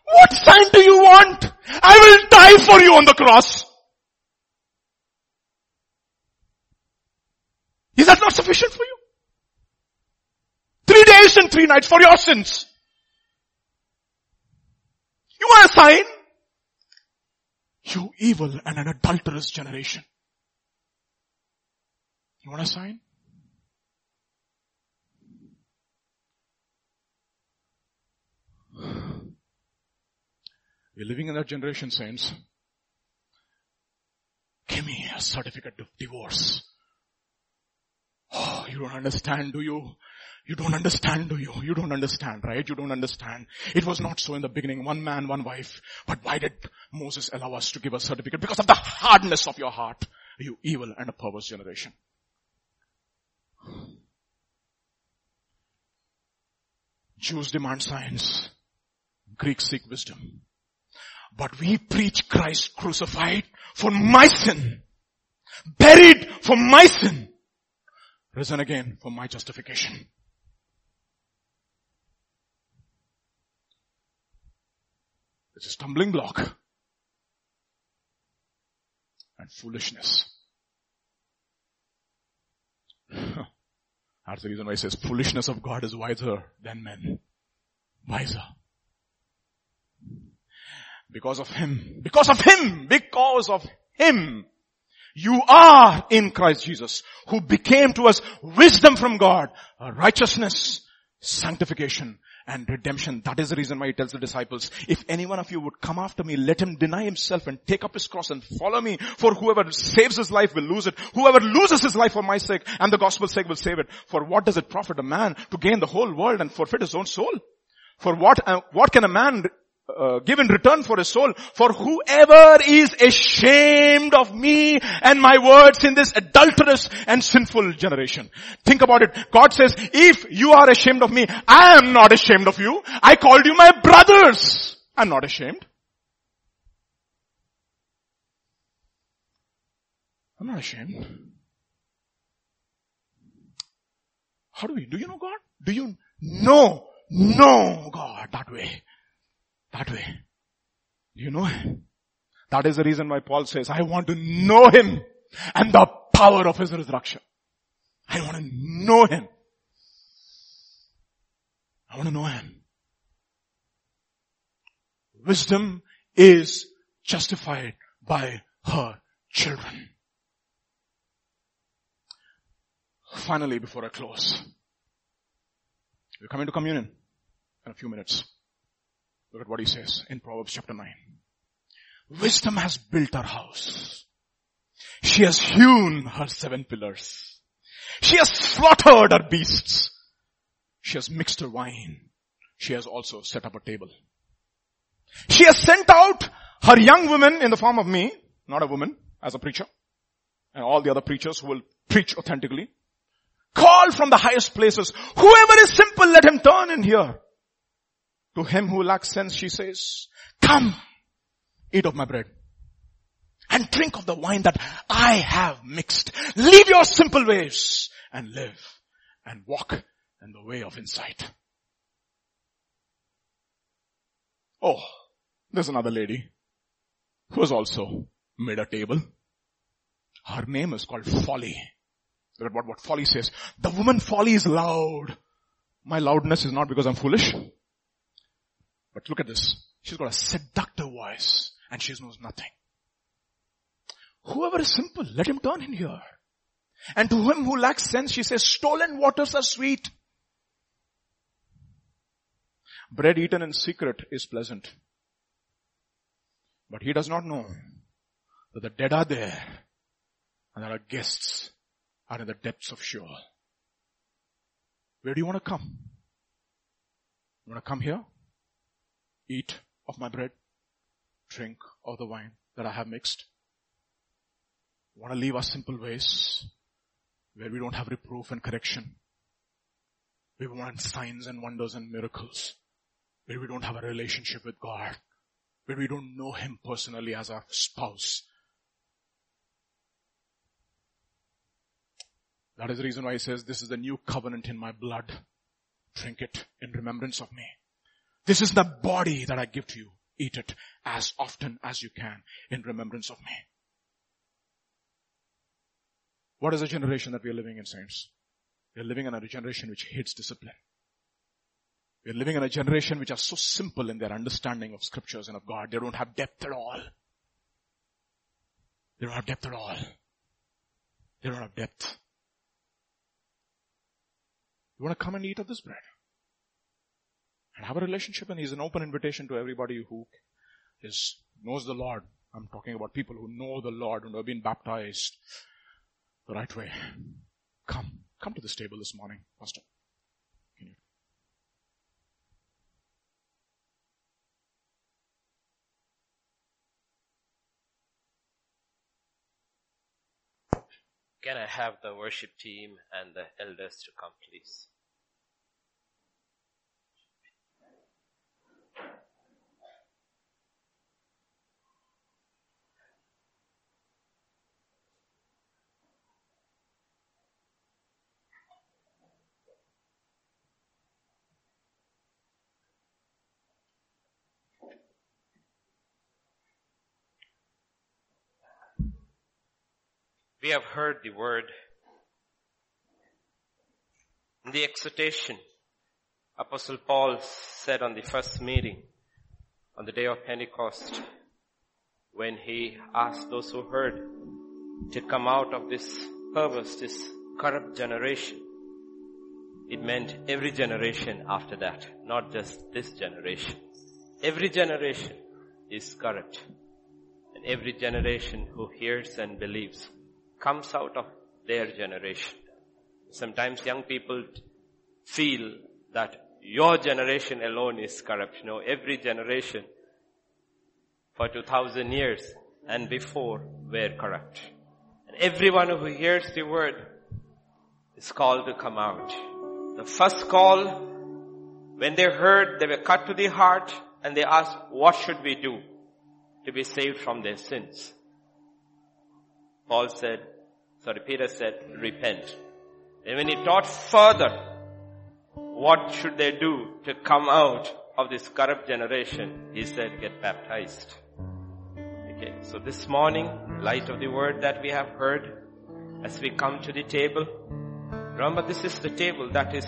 What sign do you want? I will die for you on the cross. Is that not sufficient for you? three days and three nights for your sins. You want a sign? You evil and an adulterous generation. You want a sign? We're living in that generation, saints. Give me a certificate of divorce. Oh, you don't understand, do you? You don't understand, do you? You don't understand, right? You don't understand. It was not so in the beginning. One man, one wife. But why did Moses allow us to give a certificate? Because of the hardness of your heart. You evil and a perverse generation. Jews demand signs. Greeks seek wisdom. But we preach Christ crucified for my sin. Buried for my sin. Risen again for my justification. It's a stumbling block. And foolishness. That's the reason why he says foolishness of God is wiser than men. Wiser. Because of Him. Because of Him. Because of Him. You are in Christ Jesus, who became to us wisdom from God, righteousness, sanctification, and redemption. That is the reason why he tells the disciples, if any one of you would come after me, let him deny himself and take up his cross and follow me. For whoever saves his life will lose it. Whoever loses his life for my sake and the gospel's sake will save it. For what does it profit a man to gain the whole world and forfeit his own soul? For what, uh, what can a man uh, give in return for his soul. For whoever is ashamed of me and my words in this adulterous and sinful generation. Think about it. God says, if you are ashamed of me, I am not ashamed of you. I called you my brothers. I'm not ashamed. I'm not ashamed. How do we, do you know God? Do you know, know God that way? That way. You know him? That is the reason why Paul says, I want to know him and the power of his resurrection. I want to know him. I want to know him. Wisdom is justified by her children. Finally, before I close, we're coming to communion in a few minutes. Look at what he says in Proverbs chapter 9. Wisdom has built her house. She has hewn her seven pillars. She has slaughtered her beasts. She has mixed her wine. She has also set up a table. She has sent out her young women in the form of me, not a woman, as a preacher, and all the other preachers who will preach authentically. Call from the highest places. Whoever is simple, let him turn in here. To him who lacks sense, she says, come, eat of my bread and drink of the wine that I have mixed. Leave your simple ways and live and walk in the way of insight. Oh, there's another lady who has also made a table. Her name is called Folly. What, what Folly says. The woman Folly is loud. My loudness is not because I'm foolish. But look at this. She's got a seductive voice and she knows nothing. Whoever is simple, let him turn in here. And to him who lacks sense, she says, stolen waters are sweet. Bread eaten in secret is pleasant. But he does not know that the dead are there and that our guests are in the depths of Sheol. Where do you want to come? You want to come here? Eat of my bread, drink of the wine that I have mixed. Want to leave our simple ways where we don't have reproof and correction. We want signs and wonders and miracles. Where we don't have a relationship with God. Where we don't know Him personally as our spouse. That is the reason why He says, this is the new covenant in my blood. Drink it in remembrance of me. This is the body that I give to you. Eat it as often as you can in remembrance of me. What is the generation that we are living in, saints? We are living in a generation which hates discipline. We're living in a generation which are so simple in their understanding of scriptures and of God. They don't have depth at all. They don't have depth at all. They don't have depth. You want to come and eat of this bread? And have a relationship and he's an open invitation to everybody who is, knows the Lord. I'm talking about people who know the Lord and have been baptized the right way. Come, come to this table this morning, Pastor. Can I have the worship team and the elders to come please? We have heard the word. The exhortation, Apostle Paul said on the first meeting, on the day of Pentecost, when he asked those who heard to come out of this perverse, this corrupt generation. It meant every generation after that, not just this generation. Every generation is corrupt. And every generation who hears and believes comes out of their generation. Sometimes young people feel that your generation alone is corrupt. No, every generation for 2000 years and before were corrupt. And everyone who hears the word is called to come out. The first call, when they heard, they were cut to the heart and they asked, what should we do to be saved from their sins? Paul said, sorry, Peter said, repent. And when he taught further, what should they do to come out of this corrupt generation? He said, get baptized. Okay, so this morning, light of the word that we have heard, as we come to the table, remember this is the table that is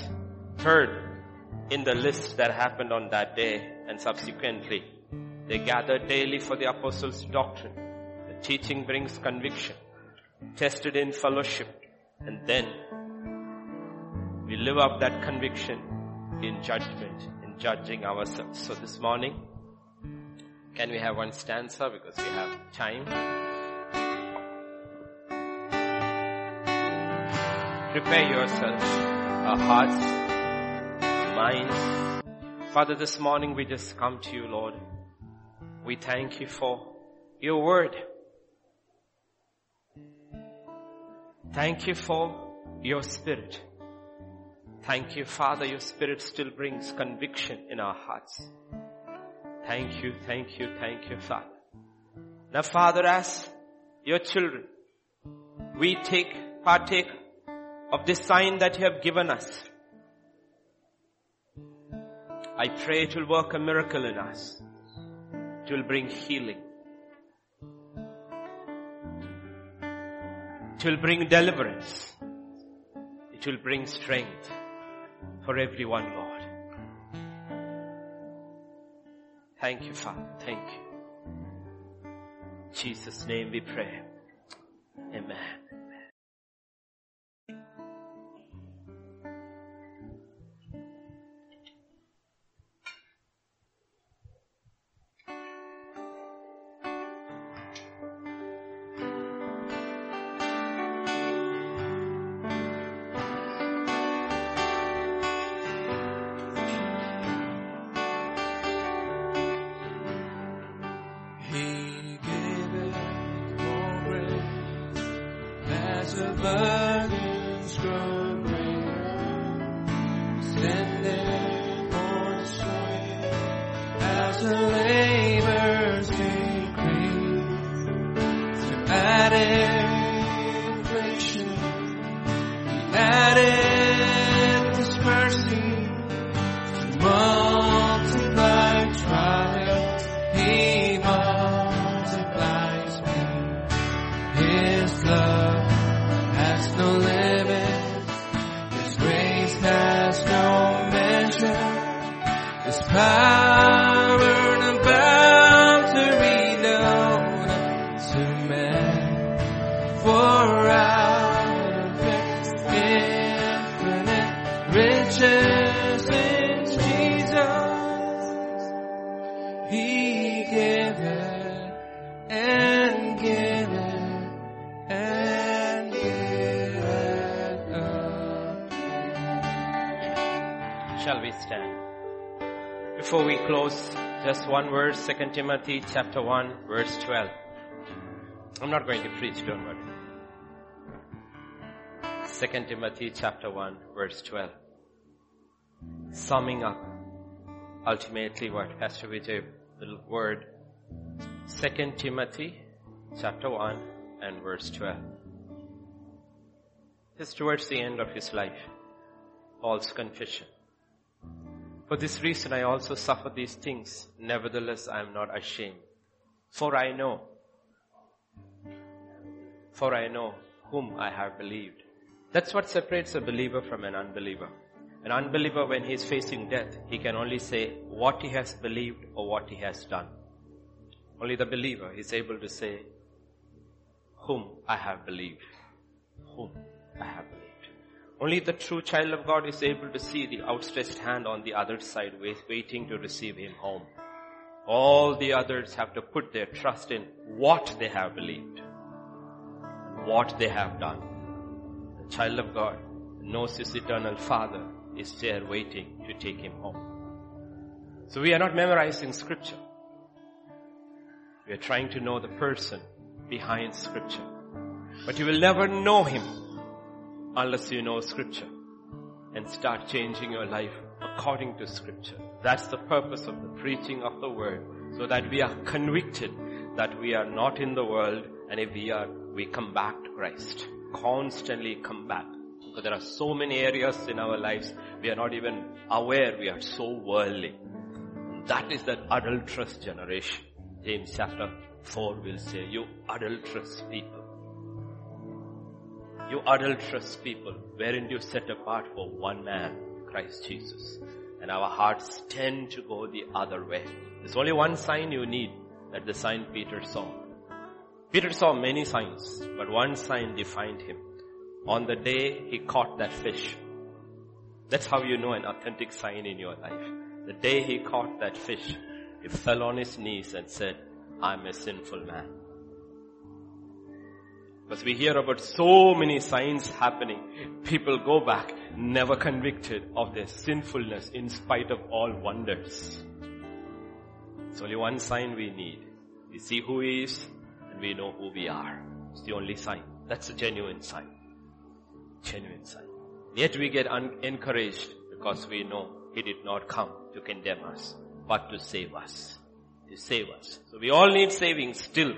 heard in the list that happened on that day and subsequently. They gathered daily for the apostles' doctrine. The teaching brings conviction tested in fellowship, and then we live up that conviction in judgment, in judging ourselves. So this morning, can we have one stanza because we have time? Prepare yourselves, our hearts, minds. Father, this morning we just come to you, Lord. We thank you for your word. Thank you for your spirit. Thank you, Father, your spirit still brings conviction in our hearts. Thank you, thank you, thank you, Father. Now, Father, as your children, we take, partake of this sign that you have given us. I pray it will work a miracle in us. It will bring healing. It will bring deliverance. It will bring strength for everyone, Lord. Thank you, Father. Thank you. In Jesus' name we pray. Amen. Timothy chapter 1, verse 12. I'm not going to preach, don't worry. 2 Timothy chapter 1 verse 12. Summing up ultimately what has Pastor Vijay, the word 2 Timothy chapter 1 and verse 12. This towards the end of his life. Paul's confession. For this reason I also suffer these things. Nevertheless I am not ashamed. For I know, for I know whom I have believed that's what separates a believer from an unbeliever. An unbeliever, when he is facing death, he can only say what he has believed or what he has done. Only the believer is able to say, whom I have believed. Whom I have believed. Only the true child of God is able to see the outstretched hand on the other side waiting to receive him home. All the others have to put their trust in what they have believed, what they have done The child of God knows his eternal father is there waiting to take him home. So we are not memorizing scripture. We are trying to know the person behind scripture. But you will never know him unless you know scripture and start changing your life according to scripture. That's the purpose of the preaching of the word so that we are convicted that we are not in the world and if we are, we come back to Christ constantly come back. Because there are so many areas in our lives we are not even aware we are so worldly. That is that adulterous generation. James chapter 4 will say, you adulterous people. You adulterous people, wherein you set apart for one man, Christ Jesus. And our hearts tend to go the other way. There's only one sign you need that the sign Peter saw. Peter saw many signs, but one sign defined him. On the day he caught that fish. That's how you know an authentic sign in your life. The day he caught that fish, he fell on his knees and said, I'm a sinful man. Because we hear about so many signs happening. People go back never convicted of their sinfulness in spite of all wonders. It's only one sign we need. We see who he is, and we know who we are. It's the only sign. That's a genuine sign. Genuine sign. Yet we get un- encouraged because we know He did not come to condemn us, but to save us. To save us. So we all need saving still.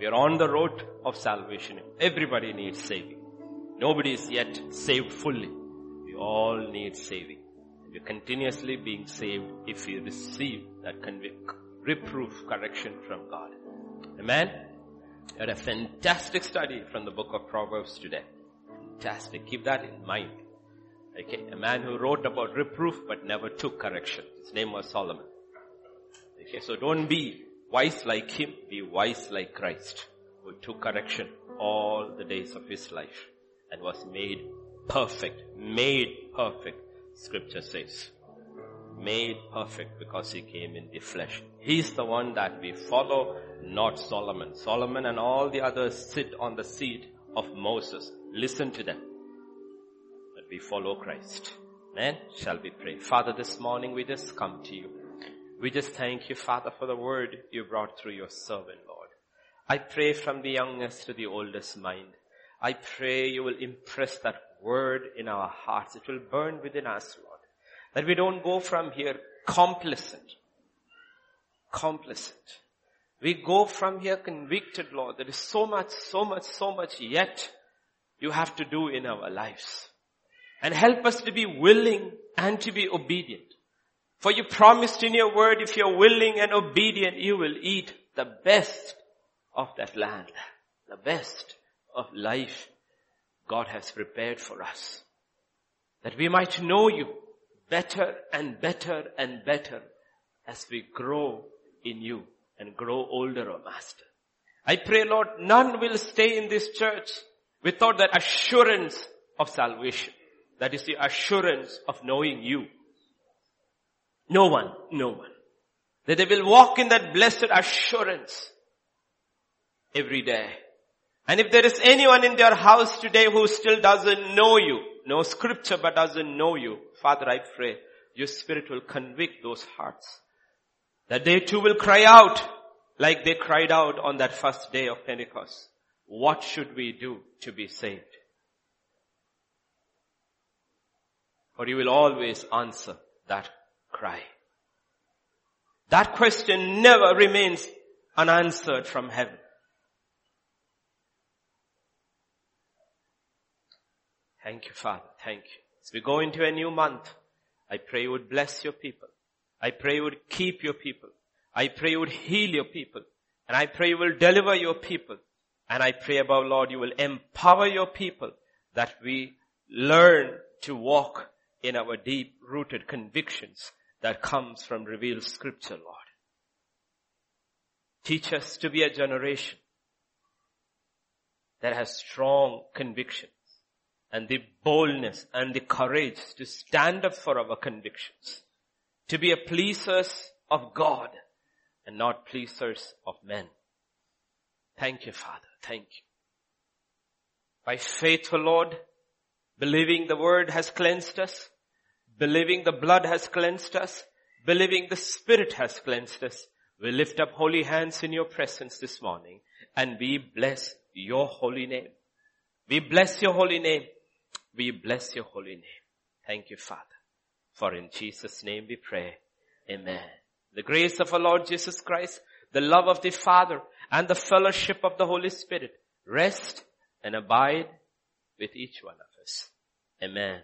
We are on the road of salvation. Everybody needs saving. Nobody is yet saved fully. We all need saving. We're continuously being saved if we receive that reproof, correction from God. Amen? had a fantastic study from the book of Proverbs today. Fantastic. Keep that in mind. Okay. A man who wrote about reproof but never took correction. His name was Solomon. Okay. So don't be wise like him. Be wise like Christ who took correction all the days of his life and was made perfect. Made perfect. Scripture says made perfect because he came in the flesh. He's the one that we follow, not Solomon. Solomon and all the others sit on the seat of Moses. Listen to them. But we follow Christ. Man, shall we pray? Father, this morning we just come to you. We just thank you, Father, for the word you brought through your servant, Lord. I pray from the youngest to the oldest mind. I pray you will impress that word in our hearts. It will burn within us, Lord. That we don't go from here complacent. Complacent. We go from here convicted, Lord. There is so much, so much, so much yet you have to do in our lives. And help us to be willing and to be obedient. For you promised in your word, if you're willing and obedient, you will eat the best of that land. The best of life God has prepared for us. That we might know you better and better and better as we grow in you and grow older, O oh Master. I pray, Lord, none will stay in this church without that assurance of salvation. That is the assurance of knowing you. No one, no one. That they will walk in that blessed assurance every day. And if there is anyone in their house today who still doesn't know you, know scripture but doesn't know you, Father, I pray your spirit will convict those hearts. That they too will cry out like they cried out on that first day of Pentecost. What should we do to be saved? For you will always answer that cry. That question never remains unanswered from heaven. Thank you, Father. Thank you. As we go into a new month, I pray you would bless your people. I pray you would keep your people. I pray you would heal your people. And I pray you will deliver your people. And I pray about Lord, you will empower your people that we learn to walk in our deep rooted convictions that comes from revealed scripture, Lord. Teach us to be a generation that has strong convictions and the boldness and the courage to stand up for our convictions, to be a pleasers of God and not pleasers of men. Thank you, Father. Thank you. By faith, O Lord, believing the word has cleansed us, believing the blood has cleansed us, believing the spirit has cleansed us, we lift up holy hands in your presence this morning and we bless your holy name. We bless your holy name. We bless your holy name. Thank you, Father. For in Jesus' name we pray. Amen. The grace of our Lord Jesus Christ, the love of the Father, and the fellowship of the Holy Spirit rest and abide with each one of us. Amen.